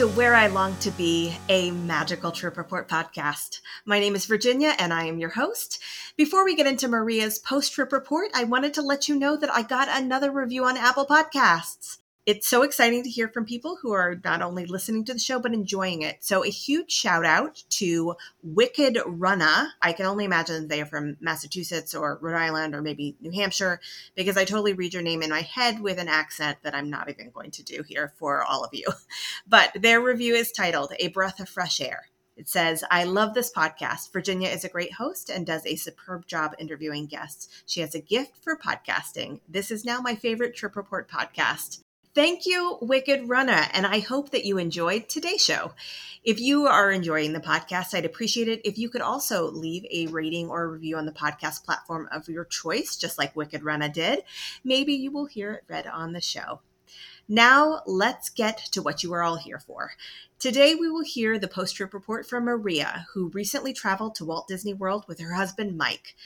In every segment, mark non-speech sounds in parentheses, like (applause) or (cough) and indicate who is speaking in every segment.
Speaker 1: to Where I Long to Be, a magical trip report podcast. My name is Virginia and I am your host. Before we get into Maria's post trip report, I wanted to let you know that I got another review on Apple Podcasts it's so exciting to hear from people who are not only listening to the show but enjoying it. So a huge shout out to Wicked Runna. I can only imagine they are from Massachusetts or Rhode Island or maybe New Hampshire because I totally read your name in my head with an accent that I'm not even going to do here for all of you. (laughs) But their review is titled A Breath of Fresh Air. It says, I love this podcast. Virginia is a great host and does a superb job interviewing guests. She has a gift for podcasting. This is now my favorite Trip Report podcast. Thank you, Wicked Runner, and I hope that you enjoyed today's show. If you are enjoying the podcast, I'd appreciate it if you could also leave a rating or a review on the podcast platform of your choice, just like Wicked Runna did. Maybe you will hear it read on the show. Now, let's get to what you are all here for. Today, we will hear the post trip report from Maria, who recently traveled to Walt Disney World with her husband, Mike.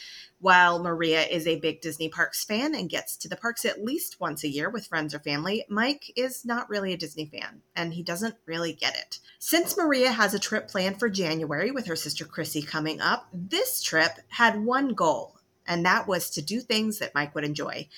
Speaker 1: While Maria is a big Disney Parks fan and gets to the parks at least once a year with friends or family, Mike is not really a Disney fan and he doesn't really get it. Since Maria has a trip planned for January with her sister Chrissy coming up, this trip had one goal and that was to do things that Mike would enjoy.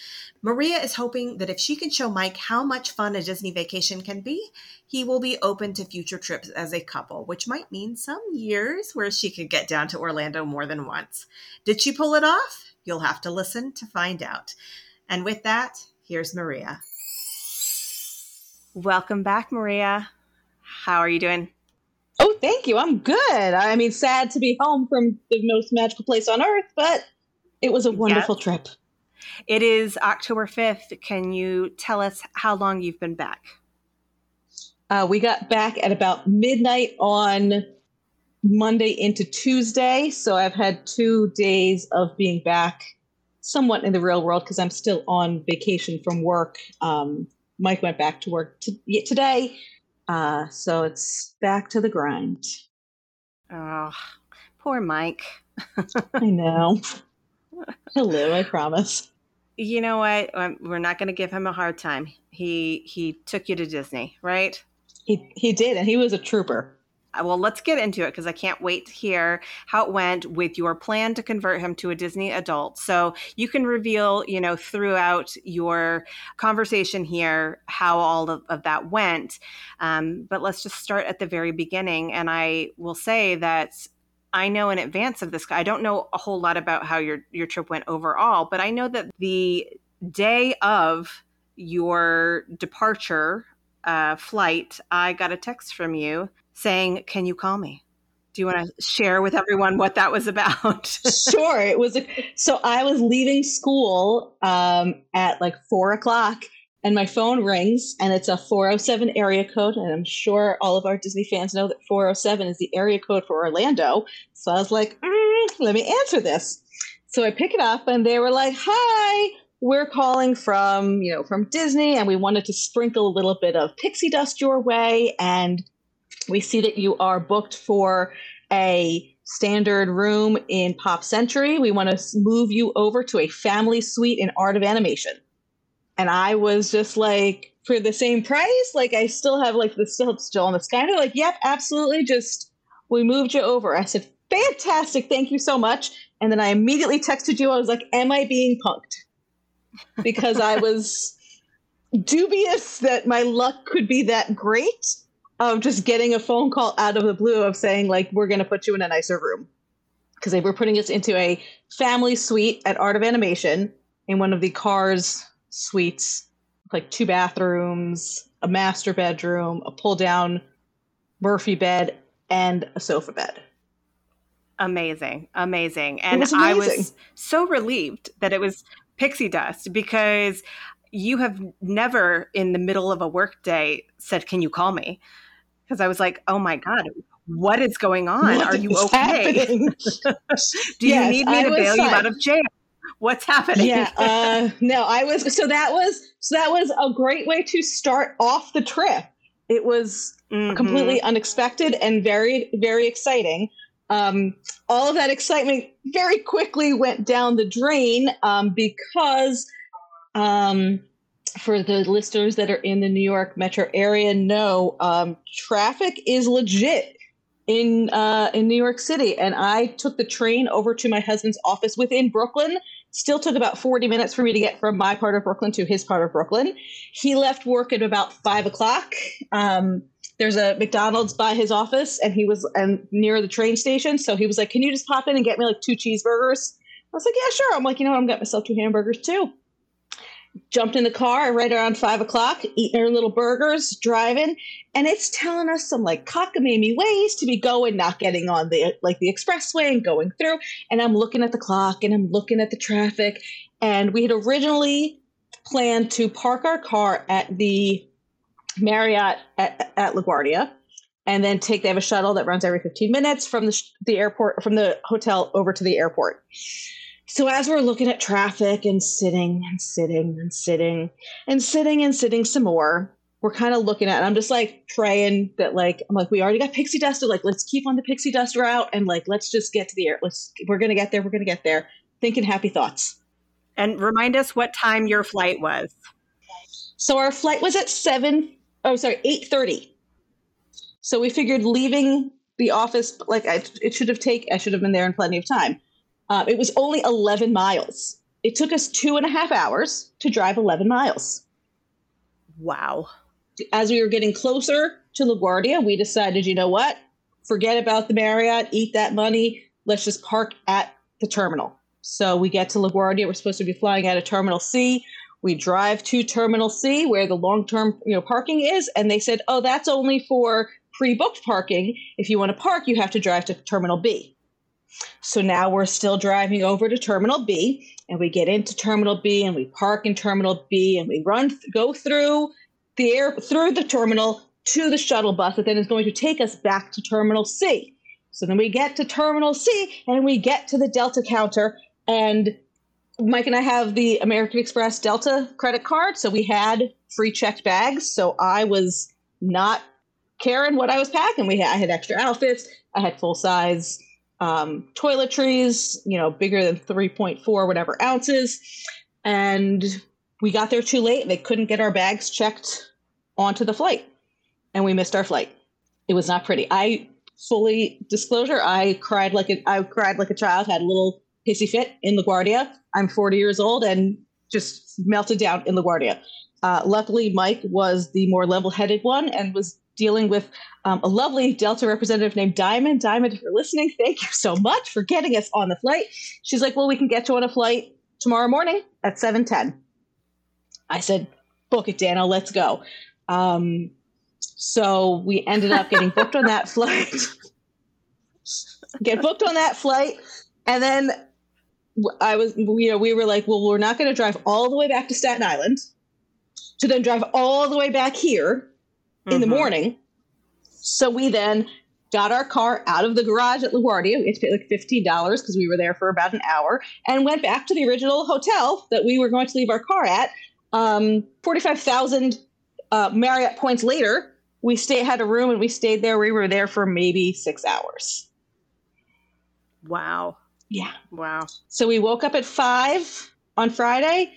Speaker 1: Maria is hoping that if she can show Mike how much fun a Disney vacation can be, he will be open to future trips as a couple, which might mean some years where she could get down to Orlando more than once. Did she pull it off? You'll have to listen to find out. And with that, here's Maria. Welcome back, Maria. How are you doing?
Speaker 2: Oh, thank you. I'm good. I mean, sad to be home from the most magical place on earth, but it was a wonderful trip.
Speaker 1: It is October 5th. Can you tell us how long you've been back?
Speaker 2: Uh, we got back at about midnight on Monday into Tuesday. So I've had two days of being back somewhat in the real world because I'm still on vacation from work. Um, Mike went back to work t- today. Uh, so it's back to the grind.
Speaker 1: Oh, poor Mike. (laughs)
Speaker 2: I know. Hello, I promise.
Speaker 1: You know what? Um, we're not going to give him a hard time. He he took you to Disney, right?
Speaker 2: He he did, and he was a trooper.
Speaker 1: Uh, well, let's get into it because I can't wait to hear how it went with your plan to convert him to a Disney adult. So you can reveal, you know, throughout your conversation here how all of, of that went. Um, but let's just start at the very beginning. And I will say that I know in advance of this. I don't know a whole lot about how your your trip went overall, but I know that the day of your departure uh, flight, I got a text from you saying, "Can you call me?" Do you want to share with everyone what that was about? (laughs)
Speaker 2: sure. It was a, so I was leaving school um, at like four o'clock, and my phone rings and it's a 407 area code and i'm sure all of our disney fans know that 407 is the area code for orlando. So i was like mm, let me answer this. So i pick it up and they were like hi we're calling from you know from disney and we wanted to sprinkle a little bit of pixie dust your way and we see that you are booked for a standard room in pop century. We want to move you over to a family suite in art of animation and I was just like, for the same price, like I still have like the still still on the sky. They're like, yep, absolutely. Just we moved you over. I said, fantastic, thank you so much. And then I immediately texted you. I was like, am I being punked? Because I was (laughs) dubious that my luck could be that great of just getting a phone call out of the blue of saying like we're going to put you in a nicer room because they were putting us into a family suite at Art of Animation in one of the cars suites, like two bathrooms, a master bedroom, a pull down Murphy bed, and a sofa bed.
Speaker 1: Amazing. Amazing. And was amazing. I was so relieved that it was pixie dust because you have never in the middle of a workday said, Can you call me? Because I was like, Oh my God, what is going on? What Are you okay? (laughs) Do you yes, need me to bail fine. you out of jail? (laughs) What's happening?
Speaker 2: Yeah, uh, no, I was so that was so that was a great way to start off the trip. It was mm-hmm. completely unexpected and very very exciting. Um, all of that excitement very quickly went down the drain um, because um, for the listeners that are in the New York metro area, know um, traffic is legit in uh, in New York City. And I took the train over to my husband's office within Brooklyn. Still took about 40 minutes for me to get from my part of Brooklyn to his part of Brooklyn. He left work at about five o'clock. Um, there's a McDonald's by his office, and he was and near the train station. So he was like, "Can you just pop in and get me like two cheeseburgers?" I was like, "Yeah, sure." I'm like, "You know what? I'm getting myself two hamburgers too." Jumped in the car right around five o'clock, eating our little burgers, driving, and it's telling us some like cockamamie ways to be going, not getting on the like the expressway and going through. And I'm looking at the clock and I'm looking at the traffic. And we had originally planned to park our car at the Marriott at, at LaGuardia and then take they have a shuttle that runs every 15 minutes from the, the airport from the hotel over to the airport so as we're looking at traffic and sitting and sitting and sitting and sitting and sitting some more, we're kind of looking at. I'm just like praying that like I'm like, we already got pixie dusted. Like, let's keep on the pixie dust route and like let's just get to the air. Let's we're gonna get there, we're gonna get there. Thinking happy thoughts.
Speaker 1: And remind us what time your flight was.
Speaker 2: So our flight was at seven. Oh, sorry, eight thirty. So we figured leaving the office like I, it should have taken I should have been there in plenty of time. Uh, it was only 11 miles. It took us two and a half hours to drive 11 miles.
Speaker 1: Wow.
Speaker 2: As we were getting closer to LaGuardia, we decided, you know what? Forget about the Marriott, eat that money. Let's just park at the terminal. So we get to LaGuardia. We're supposed to be flying out of Terminal C. We drive to Terminal C, where the long-term you know parking is, and they said, "Oh, that's only for pre-booked parking. If you want to park, you have to drive to Terminal B." So now we're still driving over to Terminal B, and we get into Terminal B, and we park in Terminal B, and we run th- go through the air through the terminal to the shuttle bus that then is going to take us back to Terminal C. So then we get to Terminal C, and we get to the Delta counter, and Mike and I have the American Express Delta credit card, so we had free checked bags. So I was not caring what I was packing. We had, I had extra outfits. I had full size um, toiletries, you know, bigger than 3.4 whatever ounces. And we got there too late. They couldn't get our bags checked onto the flight, and we missed our flight. It was not pretty. I fully disclosure, I cried like a, I cried like a child. Had a little hissy fit in LaGuardia. I'm 40 years old and just melted down in LaGuardia. Uh, luckily, Mike was the more level-headed one and was dealing with um, a lovely Delta representative named Diamond. Diamond, if you're listening, thank you so much for getting us on the flight. She's like, well, we can get you on a flight tomorrow morning at 7.10. I said, book it, Dana. let's go. Um, so we ended up getting booked on that (laughs) flight. Get booked on that flight. And then I was, you know, we were like, well, we're not going to drive all the way back to Staten Island to then drive all the way back here in mm-hmm. the morning. So we then got our car out of the garage at LaGuardia. We had to pay like $15 because we were there for about an hour and went back to the original hotel that we were going to leave our car at. Um, 45,000 uh, Marriott points later, we stay, had a room and we stayed there. We were there for maybe six hours.
Speaker 1: Wow.
Speaker 2: Yeah.
Speaker 1: Wow.
Speaker 2: So we woke up at five on Friday,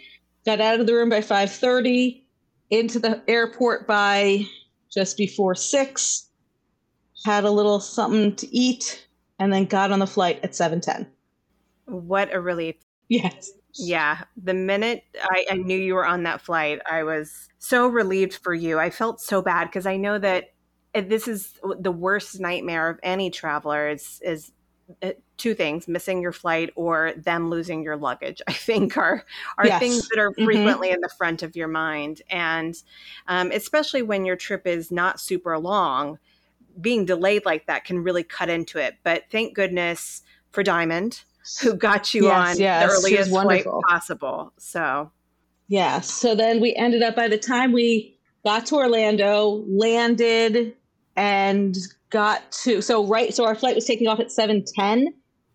Speaker 2: got out of the room by 5.30, into the airport by just before six, had a little something to eat, and then got on the flight at 7.10.
Speaker 1: What a relief.
Speaker 2: Yes.
Speaker 1: Yeah. The minute I, I knew you were on that flight, I was so relieved for you. I felt so bad because I know that this is the worst nightmare of any traveler is, is two things missing your flight or them losing your luggage (laughs) i think are are yes. things that are mm-hmm. frequently mm-hmm. in the front of your mind and um, especially when your trip is not super long being delayed like that can really cut into it but thank goodness for diamond who got you yes, on yes. the earliest flight possible so
Speaker 2: yeah so then we ended up by the time we got to orlando landed and got to so right so our flight was taking off at 7.10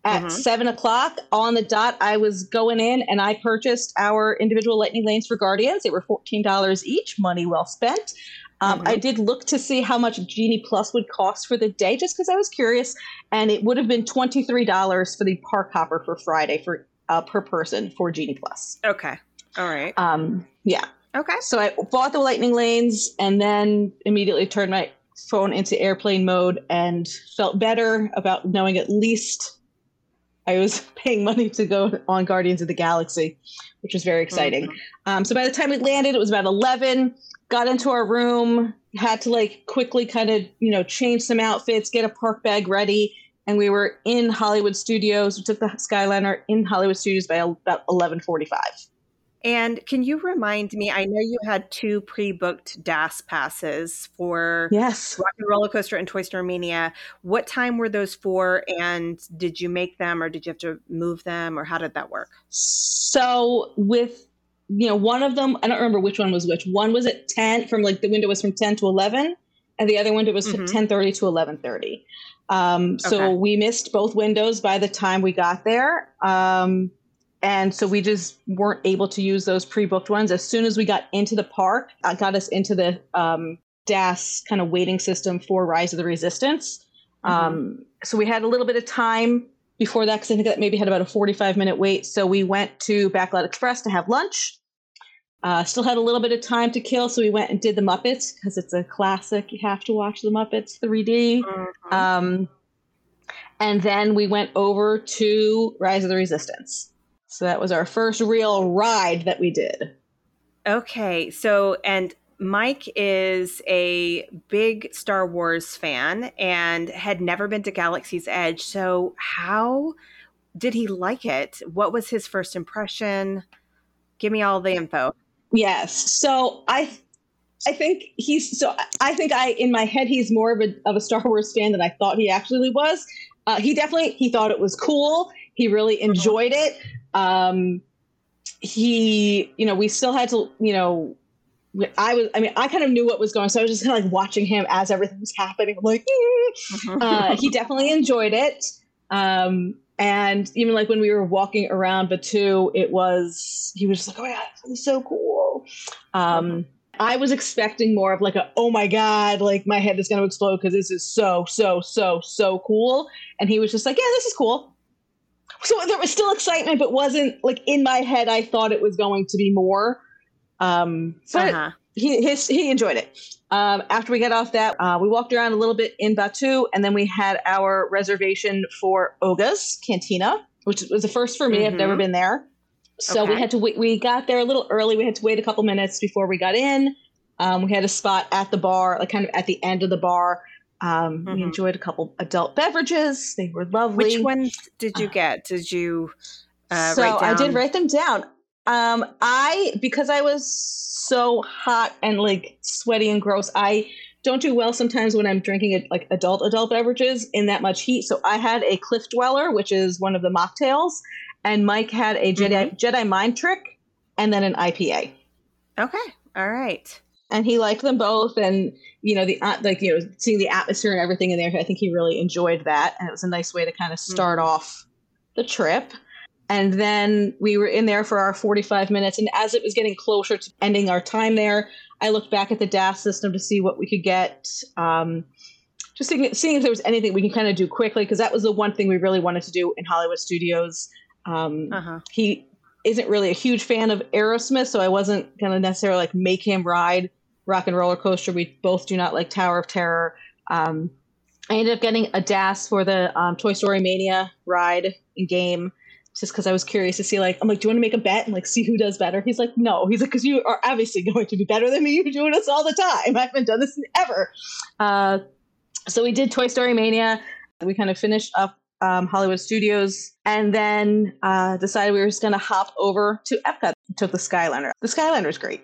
Speaker 2: at mm-hmm. 7 o'clock on the dot i was going in and i purchased our individual lightning lanes for guardians. They were $14 each money well spent. Um, mm-hmm. i did look to see how much genie plus would cost for the day just because i was curious and it would have been $23 for the park hopper for friday for uh, per person for genie plus.
Speaker 1: Okay. All right.
Speaker 2: Um, yeah.
Speaker 1: Okay.
Speaker 2: So I bought the lightning lanes and then immediately turned my phone into airplane mode and felt better about knowing at least I was (laughs) paying money to go on Guardians of the Galaxy, which was very exciting. Mm-hmm. Um, so by the time we landed, it was about 11. Got into our room, had to like quickly kind of, you know, change some outfits, get a park bag ready. And we were in Hollywood Studios. We took the Skyliner in Hollywood Studios by about 1145.
Speaker 1: And can you remind me? I know you had two pre-booked DAS passes for
Speaker 2: yes,
Speaker 1: Rock and Roller Coaster and Toy Story Mania. What time were those for? And did you make them, or did you have to move them, or how did that work?
Speaker 2: So with you know one of them, I don't remember which one was which. One was at ten, from like the window was from ten to eleven, and the other window was mm-hmm. ten thirty to eleven thirty. Um, so okay. we missed both windows by the time we got there. Um, and so we just weren't able to use those pre-booked ones. As soon as we got into the park, that got us into the um, DAS kind of waiting system for Rise of the Resistance. Mm-hmm. Um, so we had a little bit of time before that because I think that maybe had about a 45 minute wait. So we went to Backlot Express to have lunch. Uh, still had a little bit of time to kill, so we went and did the Muppets because it's a classic. You have to watch the Muppets 3D. Mm-hmm. Um, and then we went over to Rise of the Resistance. So that was our first real ride that we did.
Speaker 1: Okay. So, and Mike is a big Star Wars fan and had never been to Galaxy's Edge. So, how did he like it? What was his first impression? Give me all the info.
Speaker 2: Yes. So, I I think he's so I think I in my head he's more of a of a Star Wars fan than I thought he actually was. Uh, he definitely he thought it was cool. He really enjoyed it. Um, he, you know, we still had to, you know, I was, I mean, I kind of knew what was going, on. so I was just kind of like watching him as everything was happening. I'm like, (laughs) mm. uh, he definitely enjoyed it. Um, and even like when we were walking around Batuu, it was, he was just like, oh my God, this is so cool. Um, I was expecting more of like a, oh my God, like my head is going to explode because this is so, so, so, so cool. And he was just like, yeah, this is cool so there was still excitement, but wasn't like in my head. I thought it was going to be more. Um, but uh-huh. he his, he enjoyed it. Um, after we got off that, uh, we walked around a little bit in Batuu, and then we had our reservation for Oga's Cantina, which was the first for me. Mm-hmm. I've never mm-hmm. been there, so okay. we had to wait. We got there a little early. We had to wait a couple minutes before we got in. Um, we had a spot at the bar, like kind of at the end of the bar. Um, mm-hmm. We enjoyed a couple adult beverages. They were lovely.
Speaker 1: Which ones did you get? Did you?
Speaker 2: Uh, so I did write them down. Um, I because I was so hot and like sweaty and gross. I don't do well sometimes when I'm drinking like adult adult beverages in that much heat. So I had a Cliff Dweller, which is one of the mocktails, and Mike had a Jedi mm-hmm. Jedi Mind Trick, and then an IPA.
Speaker 1: Okay, all right
Speaker 2: and he liked them both and you know the uh, like you know seeing the atmosphere and everything in there i think he really enjoyed that and it was a nice way to kind of hmm. start mm-hmm. off the trip and then we were in there for our 45 minutes and as it was getting closer to ending our time there i looked back at the das system to see what we could get um, just seeing, seeing if there was anything we can kind of do quickly because that was the one thing we really wanted to do in hollywood studios um, uh-huh. he isn't really a huge fan of Aerosmith, so I wasn't gonna necessarily like make him ride Rock and Roller Coaster. We both do not like Tower of Terror. Um, I ended up getting a DAS for the um, Toy Story Mania ride in game, just because I was curious to see. Like, I'm like, do you want to make a bet and like see who does better? He's like, no. He's like, because you are obviously going to be better than me. You're doing this all the time. (laughs) I haven't done this ever. Uh, so we did Toy Story Mania. We kind of finished up um, Hollywood Studios, and then uh, decided we were just going to hop over to Epcot. Took the Skyliner. The Skyliner is great.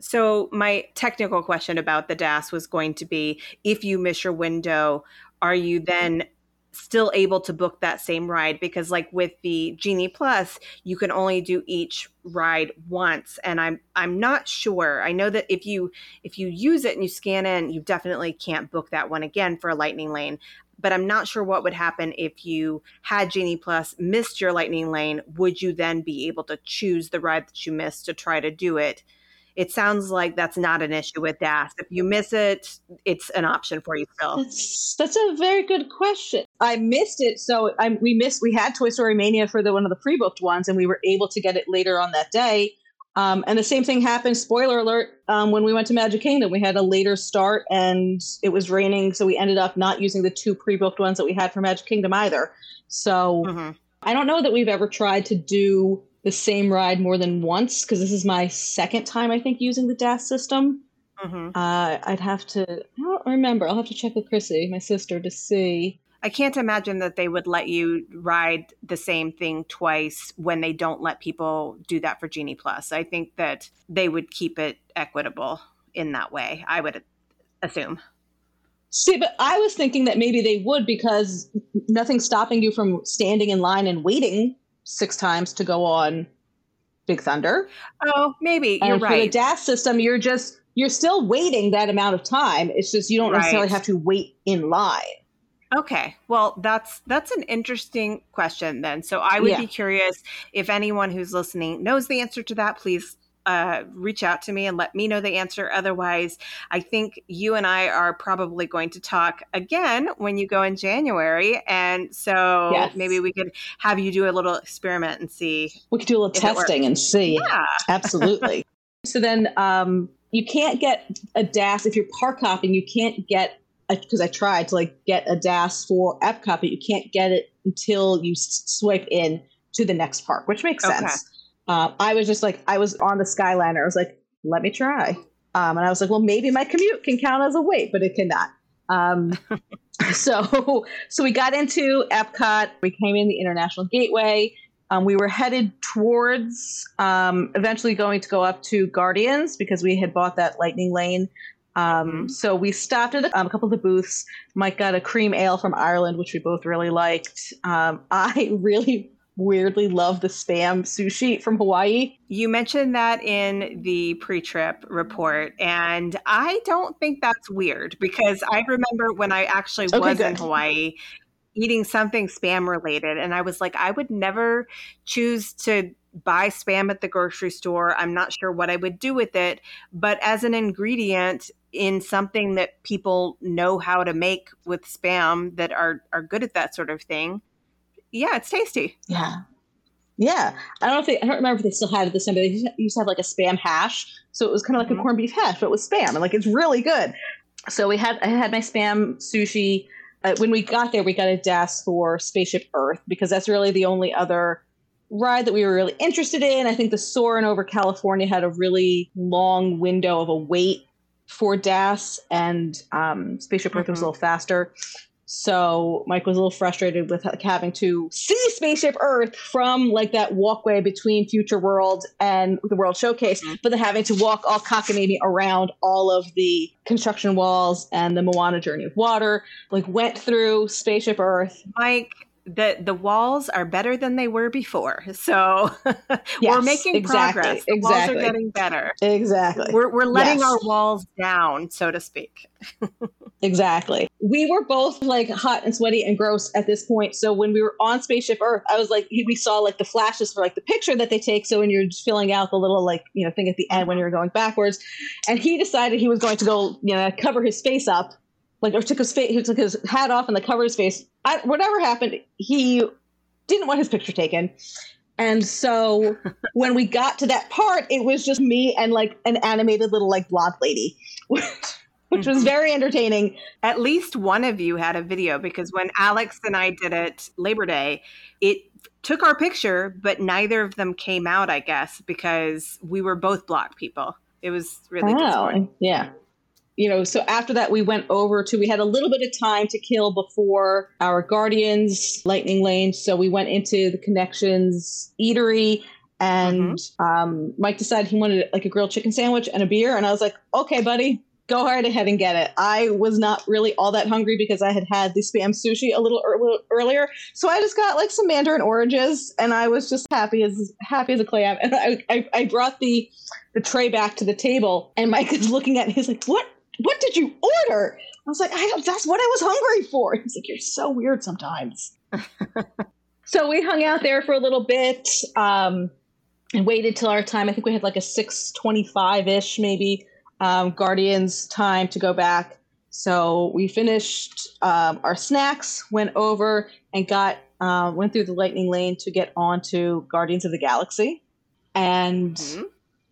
Speaker 1: So my technical question about the DAS was going to be: if you miss your window, are you then still able to book that same ride because like with the genie plus you can only do each ride once and i'm i'm not sure i know that if you if you use it and you scan in you definitely can't book that one again for a lightning lane but I'm not sure what would happen if you had Genie Plus, missed your Lightning Lane. Would you then be able to choose the ride that you missed to try to do it? It sounds like that's not an issue with DAS. If you miss it, it's an option for you still.
Speaker 2: That's, that's a very good question. I missed it, so I, we missed. We had Toy Story Mania for the one of the pre-booked ones, and we were able to get it later on that day. Um, and the same thing happened, spoiler alert, um, when we went to Magic Kingdom. We had a later start and it was raining, so we ended up not using the two pre booked ones that we had for Magic Kingdom either. So mm-hmm. I don't know that we've ever tried to do the same ride more than once because this is my second time, I think, using the DAS system. Mm-hmm. Uh, I'd have to, I don't remember. I'll have to check with Chrissy, my sister, to see.
Speaker 1: I can't imagine that they would let you ride the same thing twice when they don't let people do that for Genie Plus. I think that they would keep it equitable in that way. I would assume.
Speaker 2: See, but I was thinking that maybe they would because nothing's stopping you from standing in line and waiting six times to go on Big Thunder.
Speaker 1: Oh, maybe you're
Speaker 2: and
Speaker 1: right.
Speaker 2: For the DAS system, you're just you're still waiting that amount of time. It's just you don't right. necessarily have to wait in line.
Speaker 1: Okay. Well, that's that's an interesting question then. So I would yeah. be curious if anyone who's listening knows the answer to that, please uh, reach out to me and let me know the answer. Otherwise, I think you and I are probably going to talk again when you go in January. And so yes. maybe we could have you do a little experiment and see.
Speaker 2: We could do a little testing and see. Yeah. (laughs) Absolutely. so then um, you can't get a DAS if you're park hopping, you can't get because I tried to like get a DAS for Epcot, but you can't get it until you swipe in to the next park, which makes okay. sense. Uh, I was just like, I was on the Skyliner. I was like, let me try. Um, and I was like, well, maybe my commute can count as a wait, but it cannot. Um, (laughs) so, so we got into Epcot. We came in the International Gateway. Um, we were headed towards um, eventually going to go up to Guardians because we had bought that Lightning Lane. Um, mm-hmm. So we stopped at a, um, a, couple of the booths. Mike got a cream ale from Ireland, which we both really liked. Um, (laughs) I really weirdly love the spam sushi from Hawaii.
Speaker 1: You mentioned that in the pre trip report, and I don't think that's weird because I remember when I actually okay, was good. in Hawaii eating something spam related, and I was like, I would never choose to buy spam at the grocery store. I'm not sure what I would do with it, but as an ingredient in something that people know how to make with spam that are are good at that sort of thing, yeah, it's tasty.
Speaker 2: Yeah. Yeah. I don't know if they, I don't remember if they still had it this time, but they used to have like a spam hash. So it was kind of like mm-hmm. a corned beef hash, but with spam. And like, it's really good. So we had, I had my spam sushi. Uh, when we got there, we got a DAS for Spaceship Earth because that's really the only other ride that we were really interested in. I think the Soarin' over California had a really long window of a wait for DAS, and um, Spaceship Earth mm-hmm. was a mm-hmm. little faster. So Mike was a little frustrated with having to see Spaceship Earth from like that walkway between Future World and the World Showcase, mm-hmm. but then having to walk all cockamamie around all of the construction walls and the Moana Journey of Water. Like went through Spaceship Earth.
Speaker 1: Mike, the the walls are better than they were before. So (laughs) yes, we're making exactly, progress. The exactly. walls are getting better.
Speaker 2: Exactly.
Speaker 1: We're we're letting yes. our walls down, so to speak. (laughs)
Speaker 2: exactly. We were both like hot and sweaty and gross at this point. So when we were on Spaceship Earth, I was like, we saw like the flashes for like the picture that they take. So when you're filling out the little like you know thing at the end when you're going backwards, and he decided he was going to go you know cover his face up like or took his face, he took his hat off and the cover his face. I, whatever happened, he didn't want his picture taken. And so (laughs) when we got to that part, it was just me and like an animated little like blonde lady, which, (laughs) which was very entertaining.
Speaker 1: At least one of you had a video because when Alex and I did it Labor Day, it took our picture, but neither of them came out, I guess, because we were both blocked people. It was really oh,
Speaker 2: yeah you know, so after that, we went over to, we had a little bit of time to kill before our Guardians Lightning Lane. So we went into the Connections Eatery and mm-hmm. um, Mike decided he wanted like a grilled chicken sandwich and a beer. And I was like, okay, buddy, go right ahead and get it. I was not really all that hungry because I had had the spam sushi a little er- earlier, so I just got like some mandarin oranges, and I was just happy as happy as a clam. And I, I, I brought the the tray back to the table, and Mike (laughs) is looking at me. He's like, "What what did you order? I was like, I don't, that's what I was hungry for. (laughs) He's like, you're so weird sometimes. (laughs) so we hung out there for a little bit um, and waited till our time. I think we had like a 625 ish, maybe, um, Guardians time to go back. So we finished um, our snacks, went over and got, uh, went through the lightning lane to get onto Guardians of the Galaxy. And mm-hmm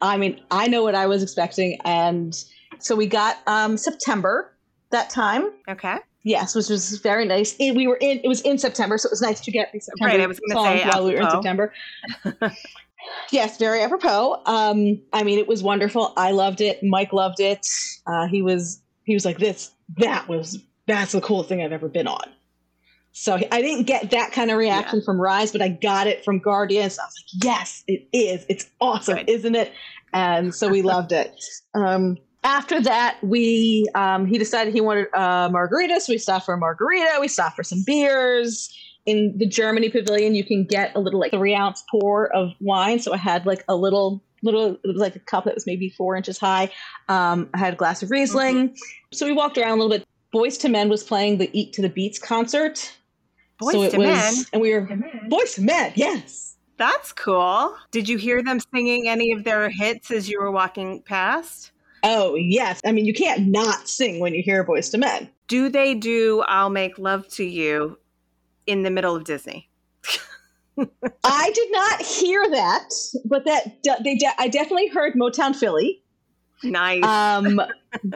Speaker 2: I mean, I know what I was expecting, and so we got um, September that time.
Speaker 1: Okay.
Speaker 2: Yes, which was very nice. And we were in. It was in September, so it was nice to get the September
Speaker 1: right, I was
Speaker 2: songs
Speaker 1: say,
Speaker 2: while we were in September. (laughs) yes, very apropos. Um, I mean, it was wonderful. I loved it. Mike loved it. Uh, he was he was like this. That was that's the coolest thing I've ever been on. So I didn't get that kind of reaction yeah. from Rise, but I got it from Guardians. I was like, yes, it is. It's awesome, isn't it? And so we loved it. Um, after that, we um, he decided he wanted uh, margarita, so we stopped for a margarita. We stopped for some beers. In the Germany pavilion, you can get a little like three ounce pour of wine. So I had like a little little it was like a cup that was maybe four inches high. Um, I had a glass of Riesling. Mm-hmm. So we walked around a little bit. Boyz II Men was playing the Eat to the Beats concert.
Speaker 1: Boys so to was, Men.
Speaker 2: And we were Boyz II Men, yes.
Speaker 1: That's cool. Did you hear them singing any of their hits as you were walking past?
Speaker 2: Oh, yes. I mean, you can't not sing when you hear Boyz II Men.
Speaker 1: Do they do I'll Make Love to You in the middle of Disney? (laughs)
Speaker 2: I did not hear that, but that they de- I definitely heard Motown Philly.
Speaker 1: Nice.
Speaker 2: Um,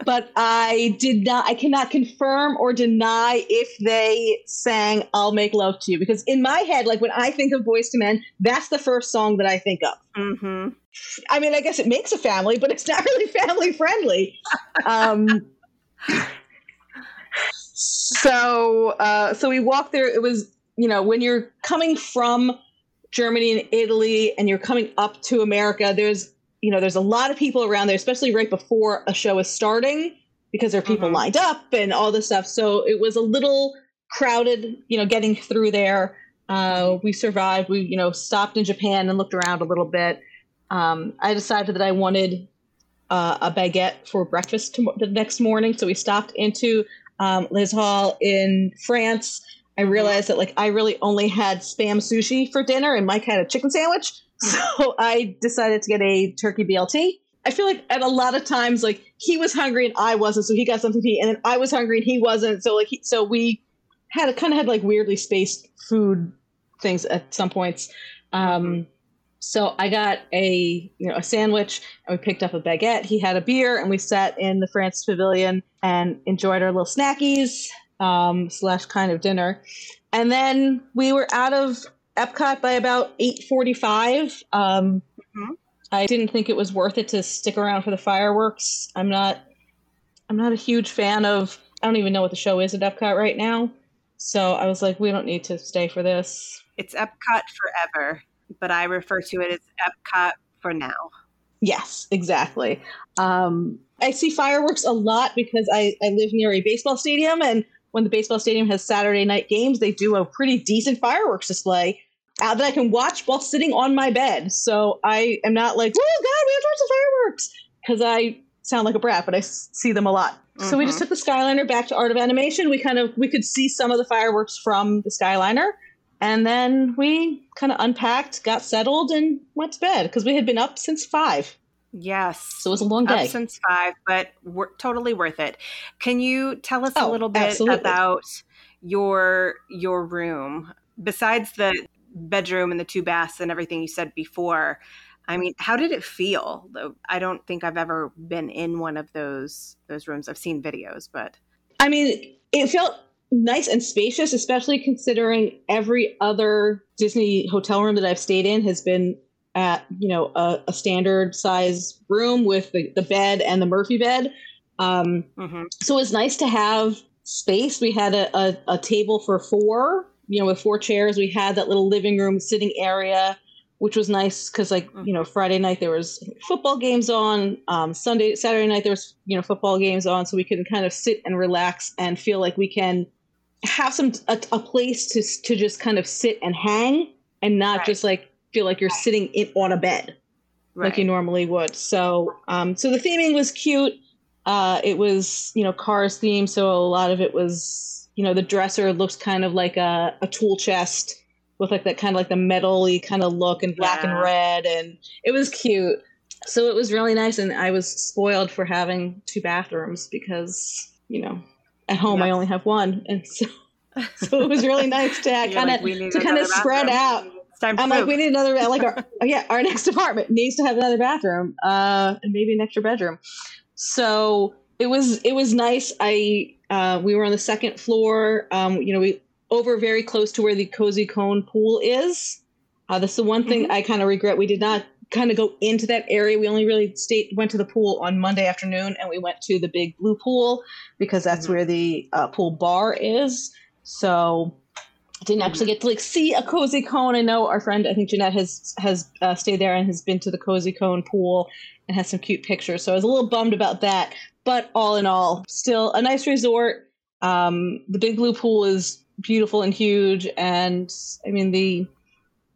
Speaker 2: but I did not, I cannot confirm or deny if they sang I'll Make Love to You because in my head, like when I think of Boyz II Men, that's the first song that I think of.
Speaker 1: Mm-hmm.
Speaker 2: I mean, I guess it makes a family, but it's not (laughs) really family friendly. um, so, uh, so we walked there. It was, you know, when you're coming from Germany and Italy and you're coming up to America, there's you know, there's a lot of people around there, especially right before a show is starting, because there are people mm-hmm. lined up and all this stuff. So it was a little crowded, you know, getting through there. Uh, we survived. We, you know, stopped in Japan and looked around a little bit. Um, I decided that I wanted uh, a baguette for breakfast to, the next morning. So we stopped into um, Les Halles in France. I realized that like I really only had spam sushi for dinner, and Mike had a chicken sandwich. (laughs) So I decided to get a turkey BLT. I feel like at a lot of times, like he was hungry and I wasn't, so he got something to eat, and then I was hungry and he wasn't, so like he, so we had a kind of had like weirdly spaced food things at some points. Um, so I got a you know a sandwich and we picked up a baguette. He had a beer and we sat in the France Pavilion and enjoyed our little snackies um, slash kind of dinner. And then we were out of Epcot by about 8:45. Um, mm-hmm. I didn't think it was worth it to stick around for the fireworks. I'm not I'm not a huge fan of I don't even know what the show is at Epcot right now. So I was like, we don't need to stay for this.
Speaker 1: It's Epcot forever, but I refer to it as Epcot for now.
Speaker 2: Yes, exactly. Um, I see fireworks a lot because I, I live near a baseball stadium, and when the baseball stadium has Saturday night games, they do a pretty decent fireworks display uh, that I can watch while sitting on my bed. So I am not like, oh God, we have to watch the fireworks because I sound like a brat, but I s- see them a lot. Mm-hmm. So we just mm-hmm. took the Skyliner back to Art of Animation. We kind of we could see some of the fireworks from the Skyliner, and then we kind of unpacked, got settled, and went to bed because we had been up since five.
Speaker 1: Yes.
Speaker 2: So it was a long day.
Speaker 1: Up since five, but totally worth it. Can you tell us oh, a little bit absolutely. about your your room? Besides the bedroom and the two baths and everything you said before, I mean, how did it feel? I don't think I've ever been in one of those those rooms. I've seen videos, but
Speaker 2: I mean, it felt nice and spacious, especially considering every other Disney hotel room that I've stayed in has been at you know a, a standard size room with the, the bed and the Murphy bed. Um, mm-hmm. So it was nice to have space. We had a, a, a, table for four, you know, with four chairs. We had that little living room sitting area, which was nice because, like, mm-hmm. you know, Friday night there was football games on. Um, Sunday, Saturday night there was you know football games on, so we could kind of sit and relax and feel like we can have some a, a place to to just kind of sit and hang and not right. just like feel like you're sitting in, on a bed right. like you normally would. So, um, so the theming was cute. Uh, it was, you know, Cars theme. So a lot of it was, you know, the dresser looks kind of like a, a tool chest with like that kind of like the metal-y kind of look and black yeah. and red. And it was cute. So it was really nice. And I was spoiled for having two bathrooms because, you know, at home yes. I only have one. And so, (laughs) so it was really nice to (laughs) kind of, like, to kind of spread out
Speaker 1: Time
Speaker 2: I'm like, we need another (laughs) like our yeah, our next apartment needs to have another bathroom, uh, and maybe an extra bedroom. So it was it was nice. I uh, we were on the second floor. Um, you know, we over very close to where the cozy cone pool is. Uh, that's the one thing mm-hmm. I kind of regret. We did not kind of go into that area. We only really stayed went to the pool on Monday afternoon, and we went to the big blue pool because that's mm-hmm. where the uh, pool bar is. So didn't actually get to like see a cozy cone. I know our friend, I think Jeanette has has uh, stayed there and has been to the cozy cone pool and has some cute pictures. So I was a little bummed about that, but all in all, still a nice resort. Um, the big blue pool is beautiful and huge, and I mean the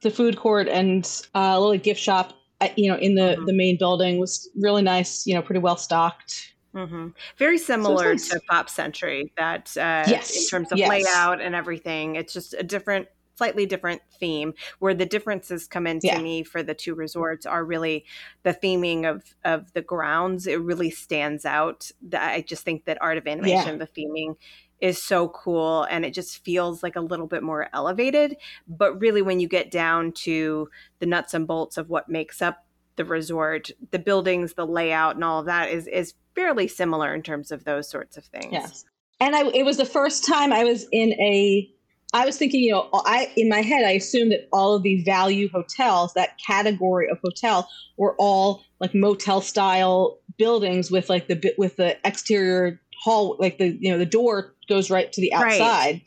Speaker 2: the food court and uh, a little gift shop, uh, you know, in the mm-hmm. the main building was really nice. You know, pretty well stocked.
Speaker 1: Mm-hmm. Very similar so to Pop Century, that uh, yes. in terms of yes. layout and everything, it's just a different, slightly different theme. Where the differences come into yeah. me for the two resorts are really the theming of of the grounds. It really stands out. I just think that Art of Animation, yeah. the theming is so cool and it just feels like a little bit more elevated. But really, when you get down to the nuts and bolts of what makes up the resort, the buildings, the layout, and all of that is is fairly similar in terms of those sorts of things.
Speaker 2: Yes. And I, it was the first time I was in a, I was thinking, you know, I, in my head, I assumed that all of the value hotels, that category of hotel were all like motel style buildings with like the, with the exterior hall, like the, you know, the door goes right to the outside. Right.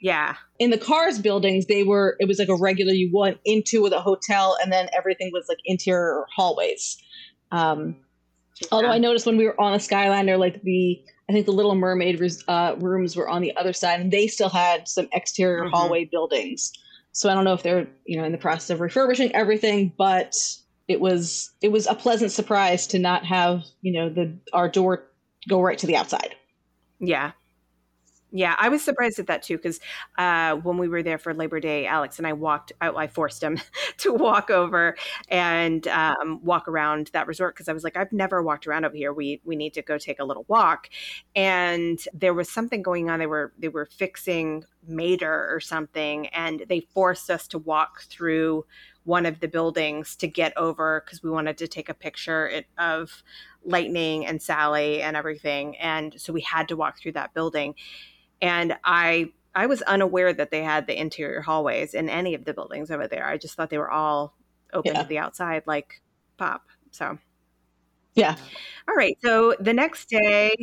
Speaker 1: Yeah.
Speaker 2: In the cars buildings, they were, it was like a regular, you went into the hotel and then everything was like interior hallways. Um, yeah. Although I noticed when we were on the Skyliner, like the I think the Little Mermaid uh, rooms were on the other side, and they still had some exterior mm-hmm. hallway buildings. So I don't know if they're you know in the process of refurbishing everything, but it was it was a pleasant surprise to not have you know the our door go right to the outside.
Speaker 1: Yeah, yeah, I was surprised at that too because uh, when we were there for Labor Day, Alex and I walked. I, I forced him (laughs) to walk over and um, walk around that resort because I was like, I've never walked around over here. We we need to go take a little walk. And there was something going on. They were they were fixing Mater or something, and they forced us to walk through one of the buildings to get over because we wanted to take a picture of Lightning and Sally and everything. And so we had to walk through that building and I I was unaware that they had the interior hallways in any of the buildings over there. I just thought they were all open yeah. to the outside, like pop. So,
Speaker 2: yeah.
Speaker 1: All right. So the next day,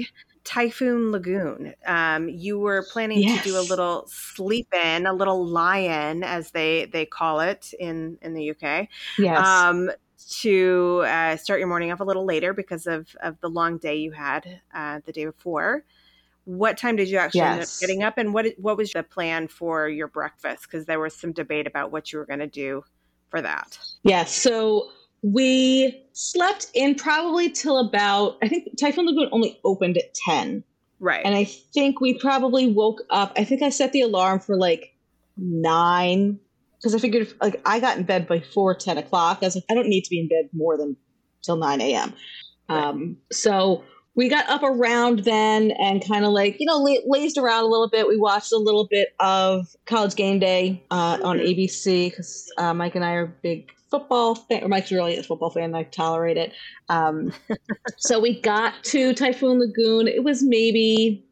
Speaker 1: Typhoon Lagoon. Um, you were planning yes. to do a little sleep in, a little lie-in, as they they call it in in the UK.
Speaker 2: Yes. Um,
Speaker 1: to uh, start your morning off a little later because of of the long day you had uh, the day before what time did you actually yes. end up getting up and what what was the plan for your breakfast? Because there was some debate about what you were going to do for that.
Speaker 2: Yes so we slept in probably till about i think typhoon lagoon only opened at 10
Speaker 1: right.
Speaker 2: And i think we probably woke up i think i set the alarm for like 9 because i figured like i got in bed by before 10 o'clock i was like i don't need to be in bed more than till 9 a.m right. um, so we got up around then and kind of like you know lazed around a little bit. We watched a little bit of college game day uh, on mm-hmm. abc because uh, mike and i are big football fan or mike's really a football fan i tolerate it. Um, (laughs) so we got to typhoon lagoon. It was maybe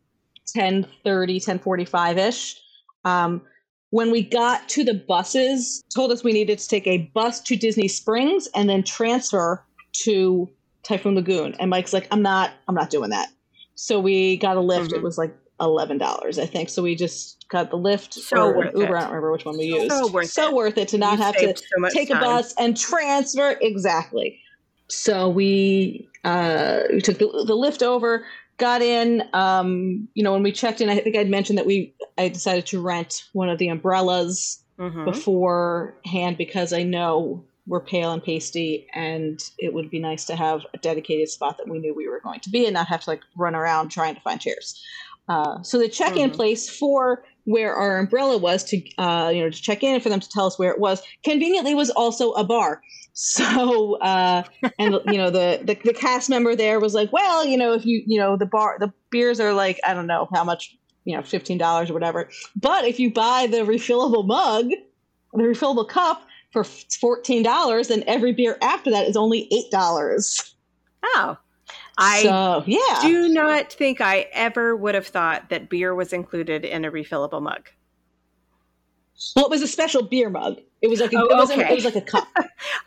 Speaker 2: 10 30 10 45 ish um, when we got to the buses told us we needed to take a bus to disney springs and then transfer to Typhoon Lagoon. And Mike's like, I'm not, I'm not doing that. So we got a lift. Mm-hmm. It was like eleven dollars, I think. So we just got the Lyft
Speaker 1: so
Speaker 2: or Uber.
Speaker 1: It.
Speaker 2: I don't remember which one we used.
Speaker 1: So worth
Speaker 2: so
Speaker 1: it.
Speaker 2: worth it to not you have to so take time. a bus and transfer. Exactly. So we uh, we took the, the Lyft over, got in. Um, you know, when we checked in, I think I'd mentioned that we I decided to rent one of the umbrellas mm-hmm. beforehand because I know we're pale and pasty and it would be nice to have a dedicated spot that we knew we were going to be and not have to like run around trying to find chairs uh, so the check-in mm-hmm. place for where our umbrella was to uh, you know to check in and for them to tell us where it was conveniently was also a bar so uh, and you know the, the the cast member there was like well you know if you you know the bar the beers are like i don't know how much you know $15 or whatever but if you buy the refillable mug the refillable cup for fourteen dollars, and every beer after that is only eight dollars.
Speaker 1: Oh, I
Speaker 2: so, yeah.
Speaker 1: do not think I ever would have thought that beer was included in a refillable mug.
Speaker 2: Well, it was a special beer mug. It was like a,
Speaker 1: Oh,
Speaker 2: it, was
Speaker 1: okay.
Speaker 2: it was like a cup. (laughs)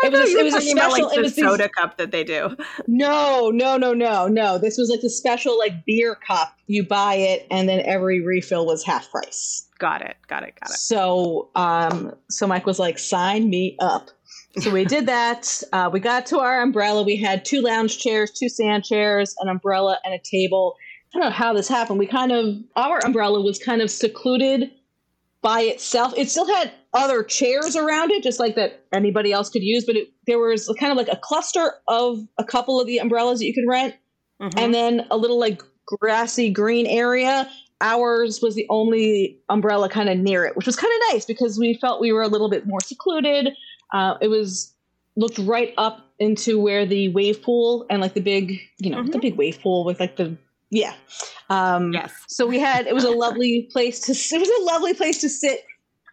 Speaker 2: It was a- it was a
Speaker 1: about,
Speaker 2: special-
Speaker 1: like
Speaker 2: it
Speaker 1: the
Speaker 2: was these-
Speaker 1: soda cup that they do.
Speaker 2: No, no, no, no, no. This was like a special like beer cup. You buy it, and then every refill was half price.
Speaker 1: Got it. Got it. Got it.
Speaker 2: So, um, so Mike was like, "Sign me up." So we did that. Uh, we got to our umbrella. We had two lounge chairs, two sand chairs, an umbrella, and a table. I don't know how this happened. We kind of our umbrella was kind of secluded by itself. It still had other chairs around it, just like that anybody else could use. But it, there was kind of like a cluster of a couple of the umbrellas that you could rent
Speaker 1: Mhm.
Speaker 2: and then a little like grassy green area. Ours was the only umbrella kind of near it, which was kind of nice because we felt we were a little bit more secluded. Uh, it was looked right up into where the wave pool and like the big, you know, the big wave pool with like the yeah. Um,
Speaker 1: yes.
Speaker 2: so we had it was a lovely place to it was a lovely place to sit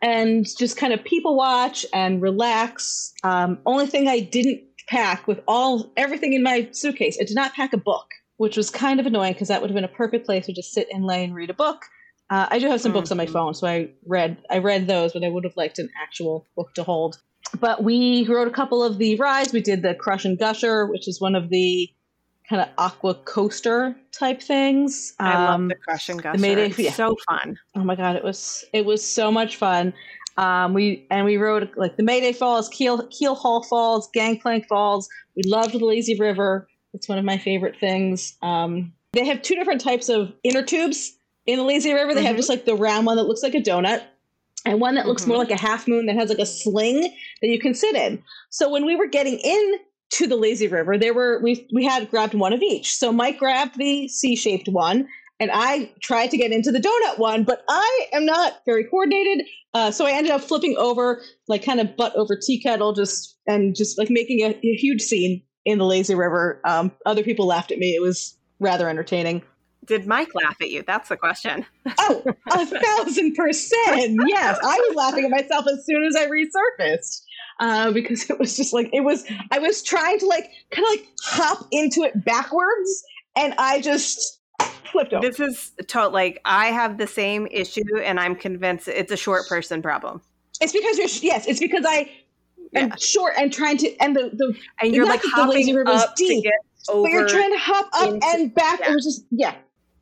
Speaker 2: and just kind of people watch and relax. Um, only thing I didn't pack with all everything in my suitcase, I did not pack a book, which was kind of annoying because that would have been a perfect place to just sit and lay and read a book. Uh, I do have some books on my
Speaker 1: Mhm.
Speaker 2: phone, so I read I read those, but I would have liked an actual book to hold. But we rode a couple of the rides. We did the Crush and Gusher, which is one of the kind of aqua coaster type things.
Speaker 1: I love
Speaker 2: Um,
Speaker 1: the crush and gusher.
Speaker 2: Mayday- yeah.
Speaker 1: so fun.
Speaker 2: Oh my god, it was it was so much fun. Um, we and we rode like the Mayday Falls, Keel Keelhaul Falls, Gangplank Falls. We loved the Lazy River. It's one of my favorite things. Um, they have two different types of inner tubes in the Lazy River. They have
Speaker 1: Mhm.
Speaker 2: just like the round one that looks like a donut, and one that looks
Speaker 1: Mhm.
Speaker 2: more like a half moon that has like a sling that you can sit in. So when we were getting in to the lazy river, there were we we had grabbed one of each. So Mike grabbed the C-shaped one, and I tried to get into the donut one, but I am not very coordinated. Uh, so I ended up flipping over, like kind of butt over tea kettle, just and just like making a, a huge scene in the lazy river. Um, other people laughed at me. It was rather entertaining.
Speaker 1: Did Mike laugh at you? That's the question.
Speaker 2: Oh, a thousand percent. (laughs) Yes, I was laughing at myself as soon as I resurfaced. Uh, because it was just like it was I was trying to like kind of like hop into it backwards and I just flipped over.
Speaker 1: This is to- like I have the same issue, and I'm convinced it's a short person problem.
Speaker 2: It's because you're yes, it's because I am
Speaker 1: Yeah.
Speaker 2: short and trying to and the the
Speaker 1: And you're like
Speaker 2: that the lazy
Speaker 1: hopping up to
Speaker 2: deep,
Speaker 1: get
Speaker 2: but you're trying to hop up
Speaker 1: into-
Speaker 2: and back.
Speaker 1: yeah.
Speaker 2: It was just yeah.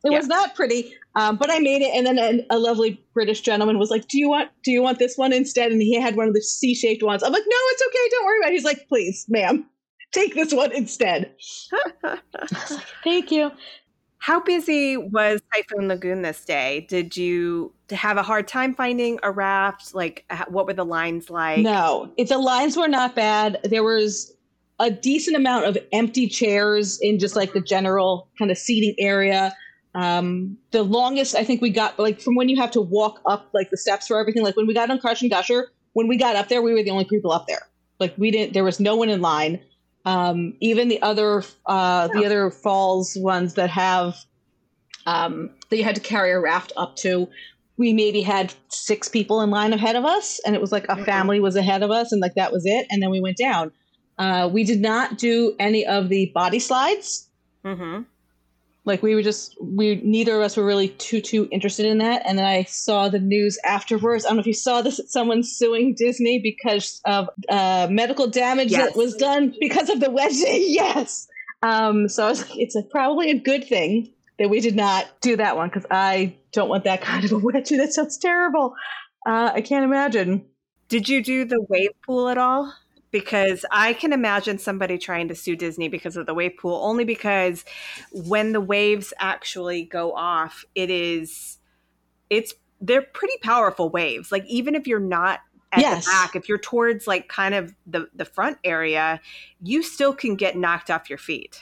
Speaker 2: It
Speaker 1: Yeah.
Speaker 2: was not pretty, um, but I made it. And then a, a lovely British gentleman was like, "Do you want? Do you want this one instead?" And he had one of the C-shaped ones. I'm like, "No, it's okay. Don't worry about it." He's like, "Please, ma'am, take this one instead." (laughs) Thank you.
Speaker 1: How busy was Typhoon Lagoon this day? Did you have a hard time finding a raft? Like, what were the lines like?
Speaker 2: no, it, the lines were not bad. There was a decent amount of empty chairs in just like the general kind of seating area. Um, the longest I think we got, like from when you have to walk up like the steps for everything, like when we got on Crush and Gusher, when we got up there, we were the only people up there. Like we didn't, there was no one in line. Um, even the other, uh, the other falls ones that have, um, that you had to carry a raft up to, we maybe had six people in line ahead of us, and it was like a
Speaker 1: Mhm.
Speaker 2: family was ahead of us, and like that was it. And then we went down. Uh, we did not do any of the body slides.
Speaker 1: Mm-hmm.
Speaker 2: Like we were just we neither of us were really too too interested in that. And then I saw the news afterwards. I don't know if you saw this. Someone suing Disney because of uh, medical damage
Speaker 1: Yes.
Speaker 2: that was done because of the wedgie. (laughs) yes. Um, so I was like, it's a, probably a good thing that we did not do that one because I don't want that (laughs) kind of a wedgie. That sounds terrible. Uh, I can't imagine.
Speaker 1: Did you do the wave pool at all? Because I can imagine somebody trying to sue Disney because of the wave pool, only because when the waves actually go off, it is, it's, they're pretty powerful waves. Like, even if you're not at
Speaker 2: Yes.
Speaker 1: the back, if you're towards like kind of the, the front area, you still can get knocked off your feet.